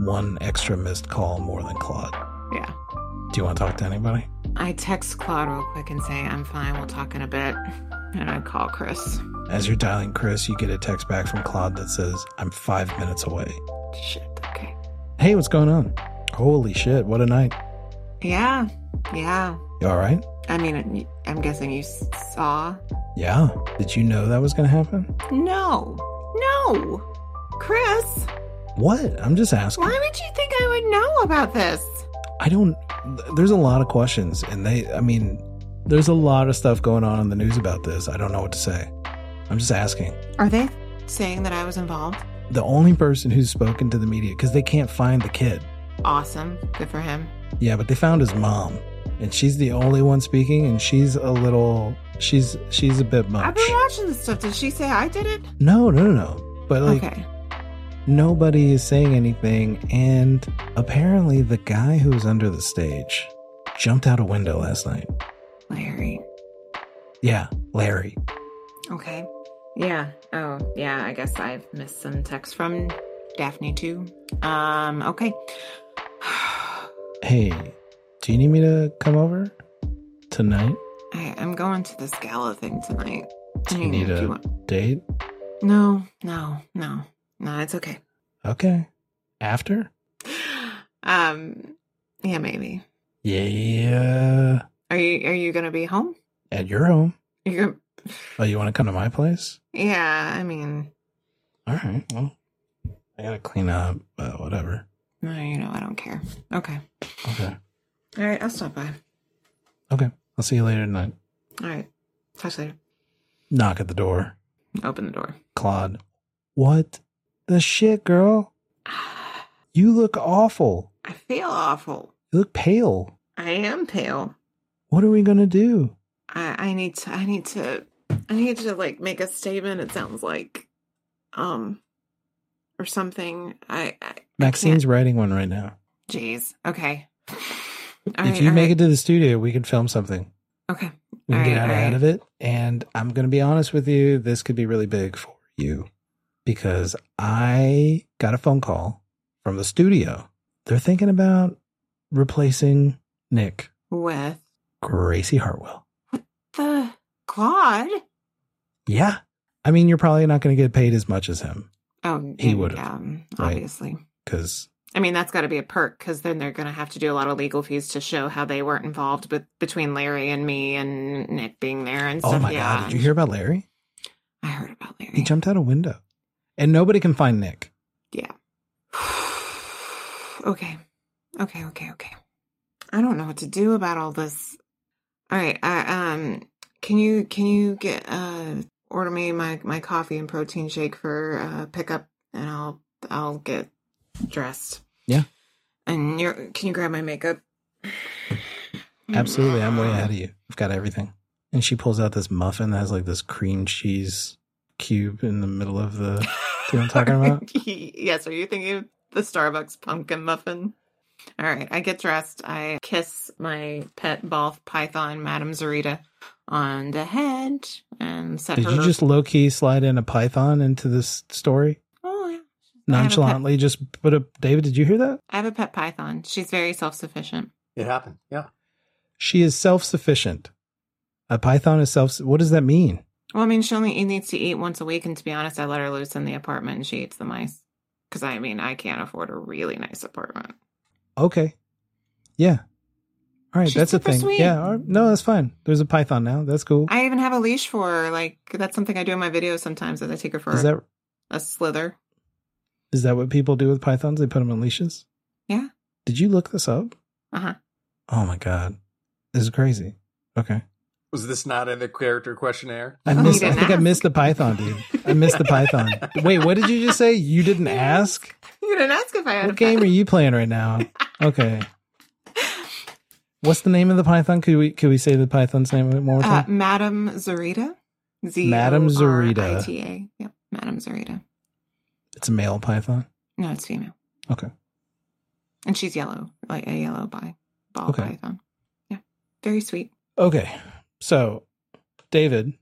One extra missed call more than Claude. Do you want to talk to anybody? I text Claude real quick and say, I'm fine, we'll talk in a bit. And I call Chris. As you're dialing Chris, you get a text back from Claude that says, I'm five minutes away. Shit, okay. Hey, what's going on? Holy shit, what a night. Yeah, yeah. You all right? I mean, I'm guessing you saw. Yeah. Did you know that was going to happen? No, no. Chris, What? I'm just asking. why would you think I would know about this? I don't. There's a lot of questions, and they. I mean, there's a lot of stuff going on in the news about this. I don't know what to say. I'm just asking. Are they saying that I was involved? The only person who's spoken to the media because they can't find the kid. Awesome. Good for him. Yeah, but they found his mom, and she's the only one speaking, and she's a little. She's she's a bit much. I've been watching this stuff. Did she say I did it? No, no, no, no. But like okay. Nobody is saying anything, and apparently the guy who was under the stage jumped out a window last night. Larry. Yeah, Larry. Okay. Yeah. Oh, yeah. I guess I've missed some texts from Daphne too. Um. Okay. Hey, do you need me to come over tonight? I, I'm going to this gala thing tonight. Do you need a want- date? No, no, no, no. It's okay. Okay. After? Um. Yeah, maybe. Yeah. Are you Are you gonna be home? At your home. You're. gonna- Oh, you want to come to my place? Yeah. I mean, All right. Well, I gotta clean up, but whatever. no, you know, I don't care. Okay. Okay. All right. I'll stop by. Okay. I'll see you later tonight. All right. Talk later. Knock at the door. Open the door. Claude. What the shit, girl? You look awful. I feel awful. You look pale. I am pale. What are we gonna do? I, I need to I need to I need to like make a statement. It sounds like um or something. I, I Maxine's writing one right now. jeez. Okay. if you make it to the studio, we could film something. Okay. We can All get right, out all ahead right. of it. And I'm going to be honest with you, this could be really big for you because I got a phone call from the studio. They're thinking about replacing Nick, With Gracie Hartwell. the God? Yeah. I mean, you're probably not going to get paid as much as him Oh, He would've, Um, obviously. because, I mean, that's got to be a perk because then they're going to have to do a lot of legal fees to show how they weren't involved with between Larry and me and Nick being there and stuff. oh my yeah. God, did you hear about Larry? I heard about Larry. He jumped out a window and nobody can find Nick. Yeah. okay. Okay, okay, okay. I don't know what to do about all this. All right, I um can you can you get uh order me my my coffee and protein shake for uh pickup and I'll I'll get dressed. Yeah. And you're can you grab my makeup? Absolutely. I'm way ahead of you. I've got everything. And she pulls out this muffin that has like this cream cheese cube in the middle of the. Do you know what I'm talking about? yes, are you thinking of the Starbucks pumpkin muffin? All right, I get dressed. I kiss my pet ball python, Madame Zarita, on the head and set Did her. you just low key slide in a python into this story? Oh, yeah. Nonchalantly just put a. David, did you hear that? I have a pet python. She's very self sufficient. It happened. Yeah. She is self sufficient. A python is self. What does that mean? Well, I mean, she only needs to eat once a week, and to be honest, I let her loose in the apartment and she eats the mice. Because I mean, I can't afford a really nice apartment. Okay. Yeah. All right, She's that's a thing. sweet. Yeah. right. No, that's fine. There's a python now. That's cool. I even have a leash for her. Like, that's something I do in my videos sometimes as I take her for Is that a slither. is that what people do with pythons? They put them on leashes. Yeah. Did you look this up? Uh huh. Oh my god, this is crazy. Okay. Was this not in the character questionnaire? I Oh, missed. I didn't think I missed the python, dude. I missed the python. Wait, what did you just say? You didn't ask? You didn't ask if I had What a game pet. are you playing right now? Okay. What's the name of the python? Could we could we say the python's name one more Uh, time? Madame Zarita. Z Madame Zarita. Zarita. Yep, Madame Zarita. It's a male python. No, it's female. Okay. And she's yellow, like a yellow by ball Okay. python. Yeah. Very sweet. Okay. So, David,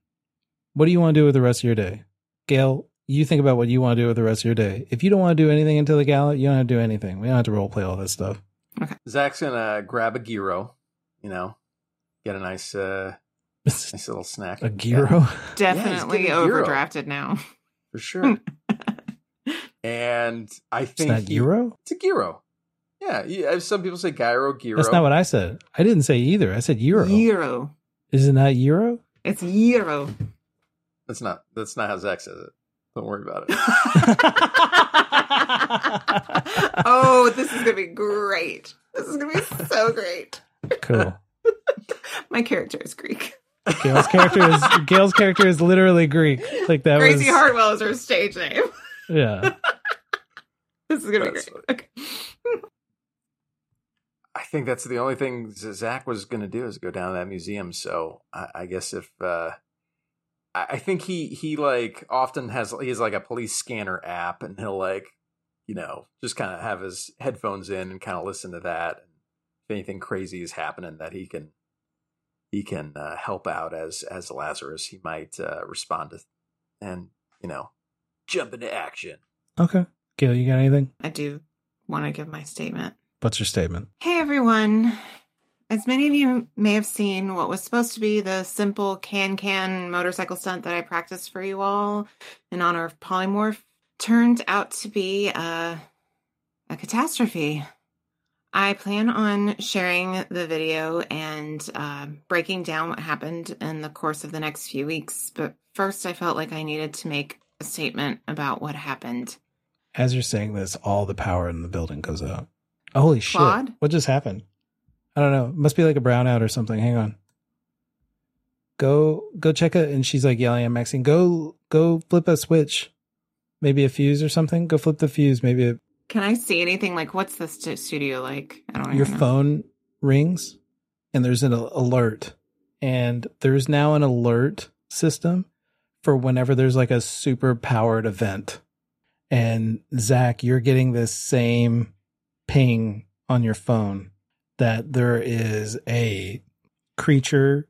what do you want to do with the rest of your day? Gail, you think about what you want to do with the rest of your day. If you don't want to do anything until the gala, you don't have to do anything. We don't have to role play all this stuff. Okay. Zack's gonna grab a gyro, you know, get a nice, uh, nice little snack. a gyro? Definitely getting a gyro. overdrafted now. for sure. and I It's think not he- gyro? It's a gyro. Yeah, yeah, some people say gyro, gyro. That's not what I said. I didn't say either. I said euro. Euro. Is it not euro? It's Euro. That's not. That's not how Zack says it. Don't worry about it. oh, this is gonna be great. This is gonna be so great. cool. My character is Greek. Gail's character is Gail's character is literally Greek. Like that Gracie was Hartwell is her stage name. yeah. This is gonna That's be great. Okay. I think that's the only thing Zack was going to do is go down to that museum. So I, I guess if uh, I, I think he he like often has he has like a police scanner app, and he'll like you know just kind of have his headphones in and kind of listen to that. If anything crazy is happening, that he can he can uh, help out as as Lazarus. He might uh, respond to and you know jump into action. Okay. Gail, you got anything? I do want to give my statement. What's your statement? Hey everyone. As many of you may have seen, what was supposed to be the simple can can motorcycle stunt that I practiced for you all in honor of Polymorph turned out to be a, a catastrophe. I plan on sharing the video and uh, breaking down what happened in the course of the next few weeks, but first I felt like I needed to make a statement about what happened. As you're saying this, all the power in the building goes out. Holy shit. What just happened? I don't know. It must be like a brownout or something. Hang on. Go go check it and she's like yelling at Maxine, go go flip a switch. Maybe a fuse or something. Go flip the fuse. Maybe a, Can I see anything like what's the st- studio like? I don't know. your know. phone rings and there's an alert. And there's now an alert system for whenever there's like a super powered event. And Zack, you're getting this same ping on your phone that there is a creature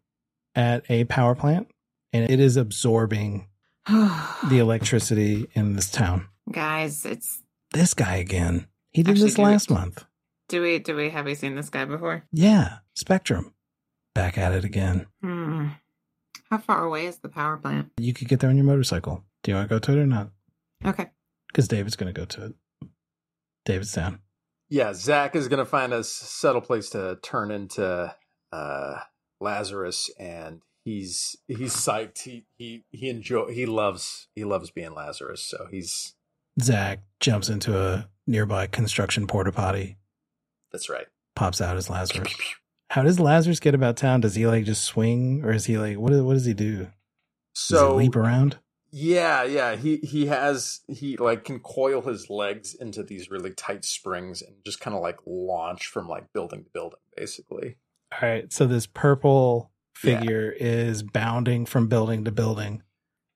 at a power plant and it is absorbing the electricity in this town. Guys, it's This guy again. He did Actually, this last it. month. do we do we have we seen this guy before? Yeah. Spectrum. Back at it again. Hmm. How far away is the power plant? You could get there on your motorcycle. Do you want to go to it or not? Okay. Because David's going to go to it. David's down. Yeah, Zack is going to find a subtle place to turn into uh, Lazarus, and he's he's psyched. He he he enjoy he loves he loves being Lazarus. So he's Zack jumps into a nearby construction porta potty, that's right. pops out as Lazarus. How does Lazarus get about town? Does he like just swing, or is he like what? What does he do? Does So he leap around? Yeah, yeah, he he has he like can coil his legs into these really tight springs and just kind of like launch from like building to building, basically. All right. So this purple Yeah. figure is bounding from building to building,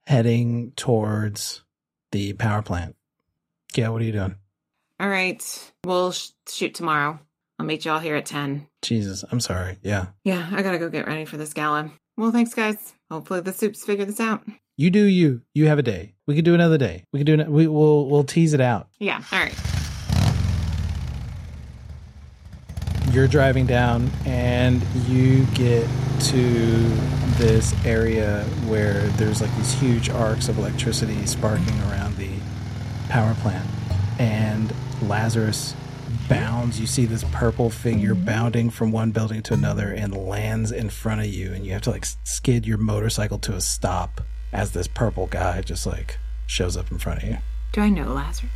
heading towards the power plant. Yeah. What are you doing? All right. We'll sh- shoot tomorrow. I'll meet y'all here at 10. Jesus, I'm sorry. Yeah. Yeah, I gotta go get ready for this gala. Well, thanks, guys. Hopefully the soups figure this out. You do you. You have a day. We could do another day. We could do it. We will. We'll tease it out. Yeah, all right. You're driving down, and you get to this area where there's like these huge arcs of electricity sparking around the power plant, and Lazarus bounds. You see this purple figure bounding from one building to another and lands in front of you, and you have to like skid your motorcycle to a stop as this purple guy just like shows up in front of you. Do I know Lazarus?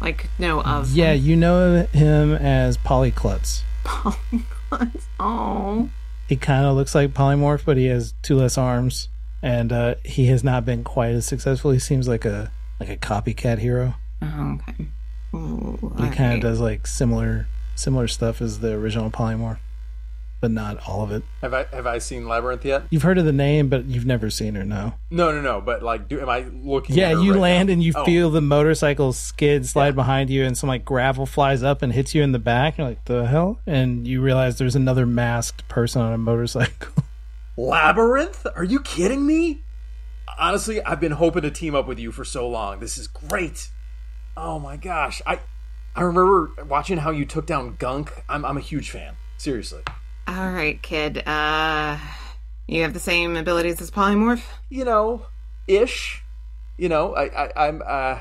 Like, know of Yeah, you know him as Polyklutz. Polygons. Oh. He kind of looks like Polymorph, but he has two less arms, and uh, he has not been quite as successful. He seems like a like a copycat hero. Oh, okay. Ooh, He kind of alright. does like similar similar stuff as the original Polymorph. But not all of it. Have I have I seen Labyrinth yet? You've heard of the name, but you've never seen her. No. No, no, no. But like, do am I looking? Yeah, at her you right land now? and you Oh. feel the motorcycle skid slide Yeah. behind you, and some like gravel flies up and hits you in the back. You're like, the hell? And you realize there's another masked person on a motorcycle. Labyrinth? Are you kidding me? Honestly, I've been hoping to team up with you for so long. This is great. Oh my gosh. I I remember watching how you took down Gunk. I'm I'm a huge fan. Seriously. All right, kid. Uh, you have the same abilities as polymorph. You know, ish. You know, I, I I'm uh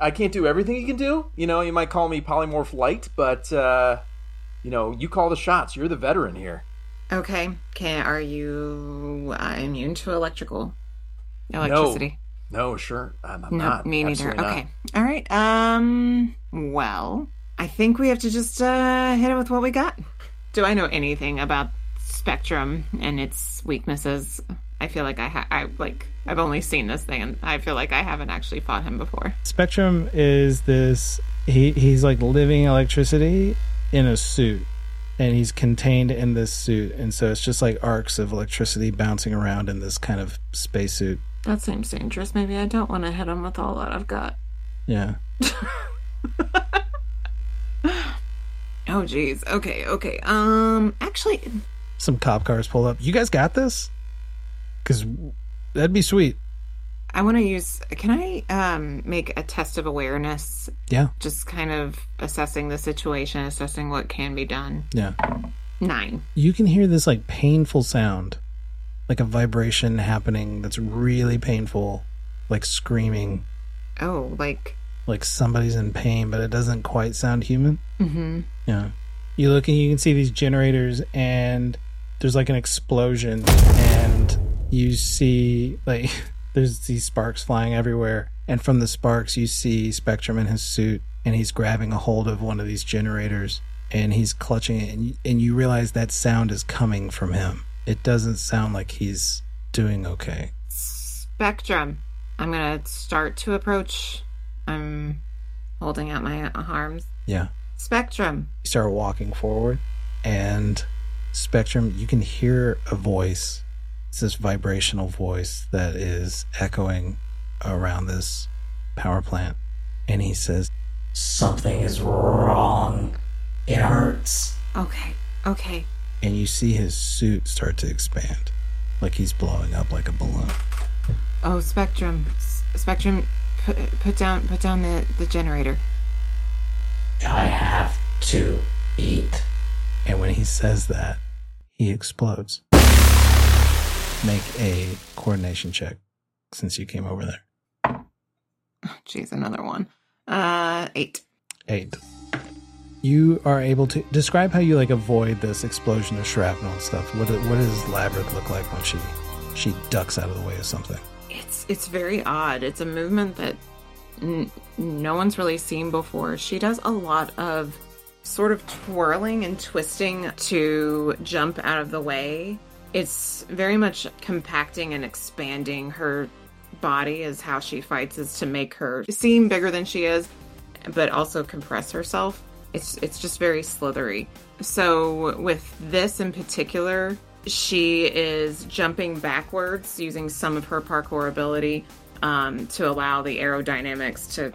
I can't do everything you can do. You know, you might call me polymorph light, but uh you know, you call the shots. You're the veteran here. Okay. Can are you uh, immune to electrical electricity? No, sure. I'm, I'm No, not. me neither. Absolutely not. Okay. All right. Um. Well, I think we have to just uh hit it with what we got. Do I know anything about Spectrum and its weaknesses? I feel like I ha- I like I've only seen this thing, and I feel like I haven't actually fought him before. Spectrum is this. He he's like living electricity in a suit, and he's contained in this suit, and so it's just like arcs of electricity bouncing around in this kind of spacesuit. That seems dangerous. Maybe I don't want to hit him with all that I've got. Yeah. Oh, geez. Okay. Okay. Um. Actually, Some cop cars pull up. You guys got this? Because that'd be sweet. I want to use. Can I um make a test of awareness? Yeah. Just kind of assessing the situation, assessing what can be done. Yeah. Nine. You can hear this like painful sound, like a vibration happening that's really painful, like screaming, Oh, like. Like somebody's in pain, but it doesn't quite sound human. Mm-hmm. Yeah. You look and you can see these generators, and there's like an explosion, and you see like there's these sparks flying everywhere. And from the sparks, you see Spectrum in his suit, and he's grabbing a hold of one of these generators, and he's clutching it, and and you realize that sound is coming from him. It doesn't sound like he's doing okay. Spectrum. I'm gonna start to approach. I'm holding out my arms. Yeah. Spectrum. you start walking forward and spectrum you can hear a voice it's this vibrational voice that is echoing around this power plant and he says Something is wrong. It hurts. Okay. Okay. and you see his suit start to expand like he's blowing up like a balloon Oh, Spectrum. S- Spectrum. Put, put down. Put down the the generator. I have to eat. and when he says that he explodes make a coordination check since you came over there Jeez, another one. Uh, eight. Eight. You are able to describe how you like avoid this explosion of shrapnel and stuff. What what does Labyrinth look like when she she ducks out of the way of something? It's it's very odd. It's a movement that n- no one's really seen before. She does a lot of sort of twirling and twisting to jump out of the way. It's very much compacting and expanding her body is how she fights is to make her seem bigger than she is but also compress herself. It's it's just very slithery. So with this in particular, she is jumping backwards using some of her parkour ability um, to allow the aerodynamics to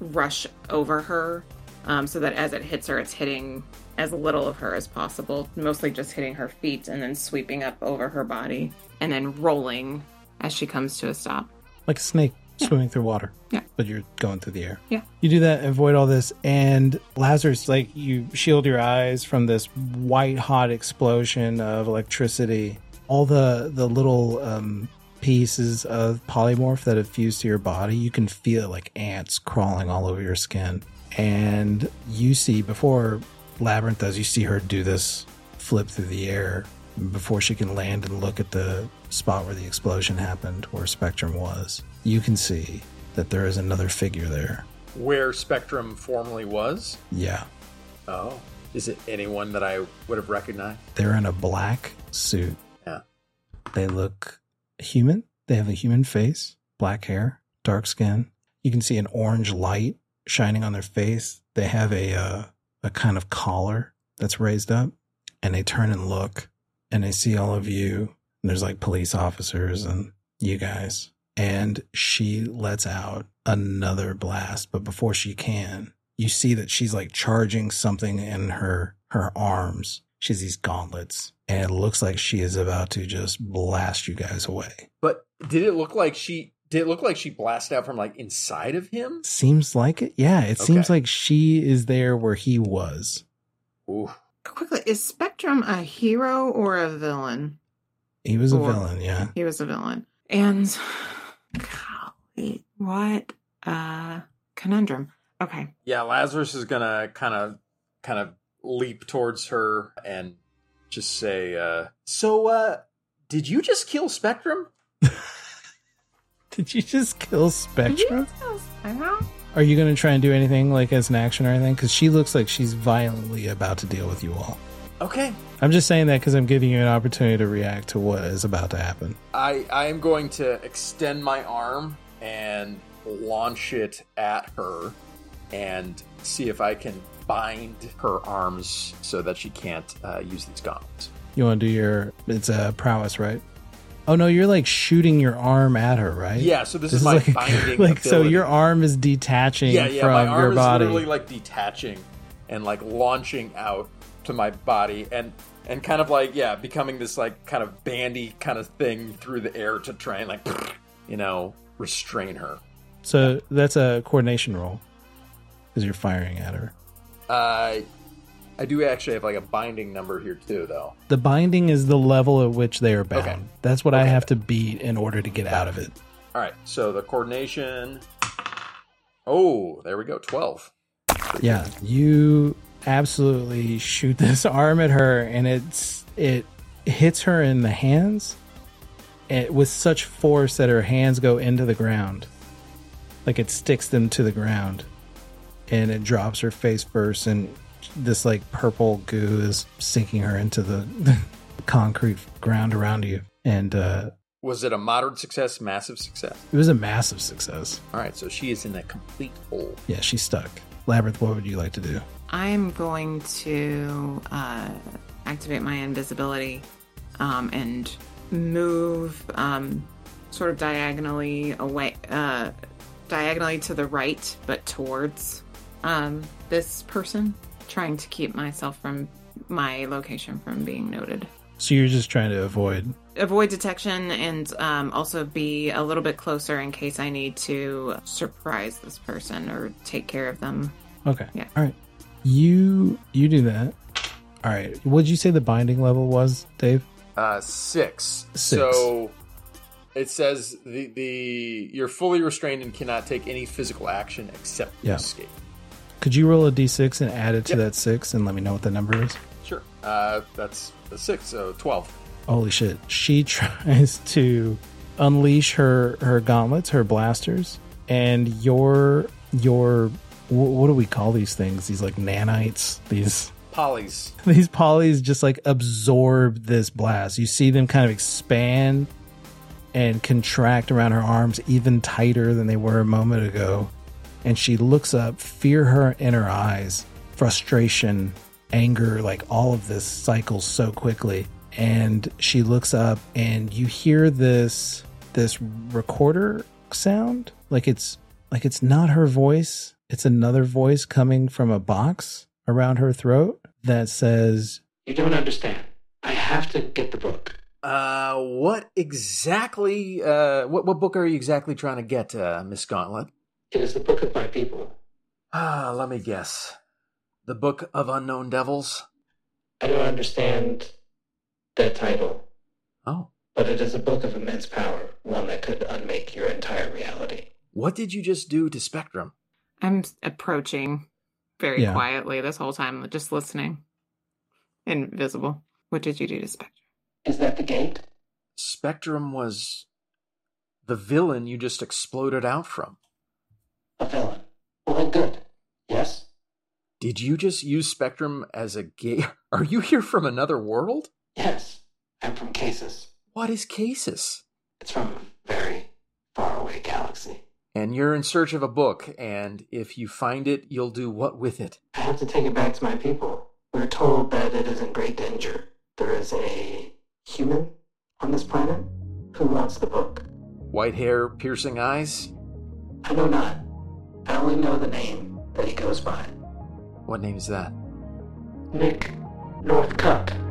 rush over her, um, so that as it hits her, it's hitting as little of her as possible. Mostly just hitting her feet and then sweeping up over her body and then rolling as she comes to a stop. Like a snake swimming through water. Yeah. But you're going through the air. Yeah. You do that, avoid all this, and Lazarus, like you shield your eyes from this white hot explosion of electricity. All the the little um, pieces of polymorph that have fused to your body, you can feel like ants crawling all over your skin. And you see before Labyrinth does, you see her do this flip through the air before she can land and look at the spot where the explosion happened, where Spectrum was. You can see that there is another figure there. Where Spectrum formerly was? Yeah. Oh. Is it anyone that I would have recognized? They're in a black suit. Yeah. They look human. They have a human face, black hair, dark skin. You can see an orange light shining on their face. They have a uh, a kind of collar that's raised up, and they turn and look and they see all of you. And there's like police officers and you guys. And she lets out another blast. But before she can, you see that she's like charging something in her, her arms. She has these gauntlets and it looks like she is about to just blast you guys away. But did it look like she did it look like she blasted out from like inside of him? Seems like it. Yeah. It seems like she is there where he was. Ooh. Quickly, is Spectrum a hero or a villain? He was a villain. Yeah. He was a villain. And golly, what a conundrum. Okay. Yeah, Lazarus is gonna kind of kind of leap towards her and just say, uh, "So, uh, did you just kill Spectrum?" Did you just kill Spectrum? Spectrum? Are you going to try and do anything like as an action or anything? Because she looks like she's violently about to deal with you all. Okay, I'm just saying that because I'm giving you an opportunity to react to what is about to happen. I I am going to extend my arm and launch it at her and see if I can bind her arms so that she can't uh, use these gauntlets. You want to do your it's a prowess, right? Oh no, you're like shooting your arm at her, right? Yeah, so this, is my like, binding like so your arm is detaching yeah, yeah, from my arm your is body. literally like detaching and like launching out to my body and and kind of like yeah, becoming this like kind of bandy kind of thing through the air to try and like you know restrain her. so that's a coordination roll because you're firing at her. Uh, I do actually have like a binding number here too, though. The binding is the level at which they are bound. Okay. That's what I have to beat in order to get out of it. All right, so the coordination. Oh, there we go, twelve. Yeah, you absolutely shoot this arm at her, and it's it hits her in the hands, and with such force that her hands go into the ground, like it sticks them to the ground, and it drops her face first, and this like purple goo is sinking her into the concrete ground around you, and uh, Was it a moderate success, massive success? it was a massive success. All right, so she is in a complete hole. Yeah, she's stuck. Labyrinth, what would you like to do? I'm going to uh, activate my invisibility um, and move um, sort of diagonally away, uh, diagonally to the right, but towards um, this person, trying to keep myself from my location from being noted. So you're just trying to avoid Avoid detection and um, also be a little bit closer in case I need to surprise this person or take care of them. Okay. Yeah. All right. You you do that. All right. What did you say the binding level was, Dave? Uh, six. Six. So it says the the you're fully restrained and cannot take any physical action except Yeah. escape. Could you roll a d6 and add it to Yep. that six and let me know what the number is? Sure. Uh, that's the six. So twelve. Holy shit. She tries to unleash her her gauntlets, her blasters, and your your what do we call these things? These like nanites, these Polly's. these polys just like absorb this blast. You see them kind of expand and contract around her arms even tighter than they were a moment ago. And she looks up, fear her in her eyes, frustration, anger, like all of this cycles so quickly. And she looks up and you hear this this recorder sound like it's like it's not her voice it's another voice coming from a box around her throat that says You don't understand. I have to get the book. Uh, what exactly? Uh, what what book are you exactly trying to get, uh, Miss Gauntlet? It is the book of my people. Ah, let me guess. The Book of Unknown Devils. I don't understand that title, Oh, but it is a book of immense power, one that could unmake your entire reality. what did you just do to Spectrum? I'm approaching very Yeah. quietly this whole time, just listening. Invisible. What did you do to Spectrum? Is that the gate? Spectrum was the villain you just exploded out from. A villain. Well, then good. Yes? Did you just use Spectrum as a gate? Are you here from another world? Yes. I'm from Casus. What is Casus? It's from a very far away galaxy. And you're in search of a book, and if you find it, you'll do what with it? I have to take it back to my people. We're told that it is in great danger. There is a human on this planet who wants the book. White hair, piercing eyes? I know not. I only know the name that he goes by. What name is that? Nick Northcutt.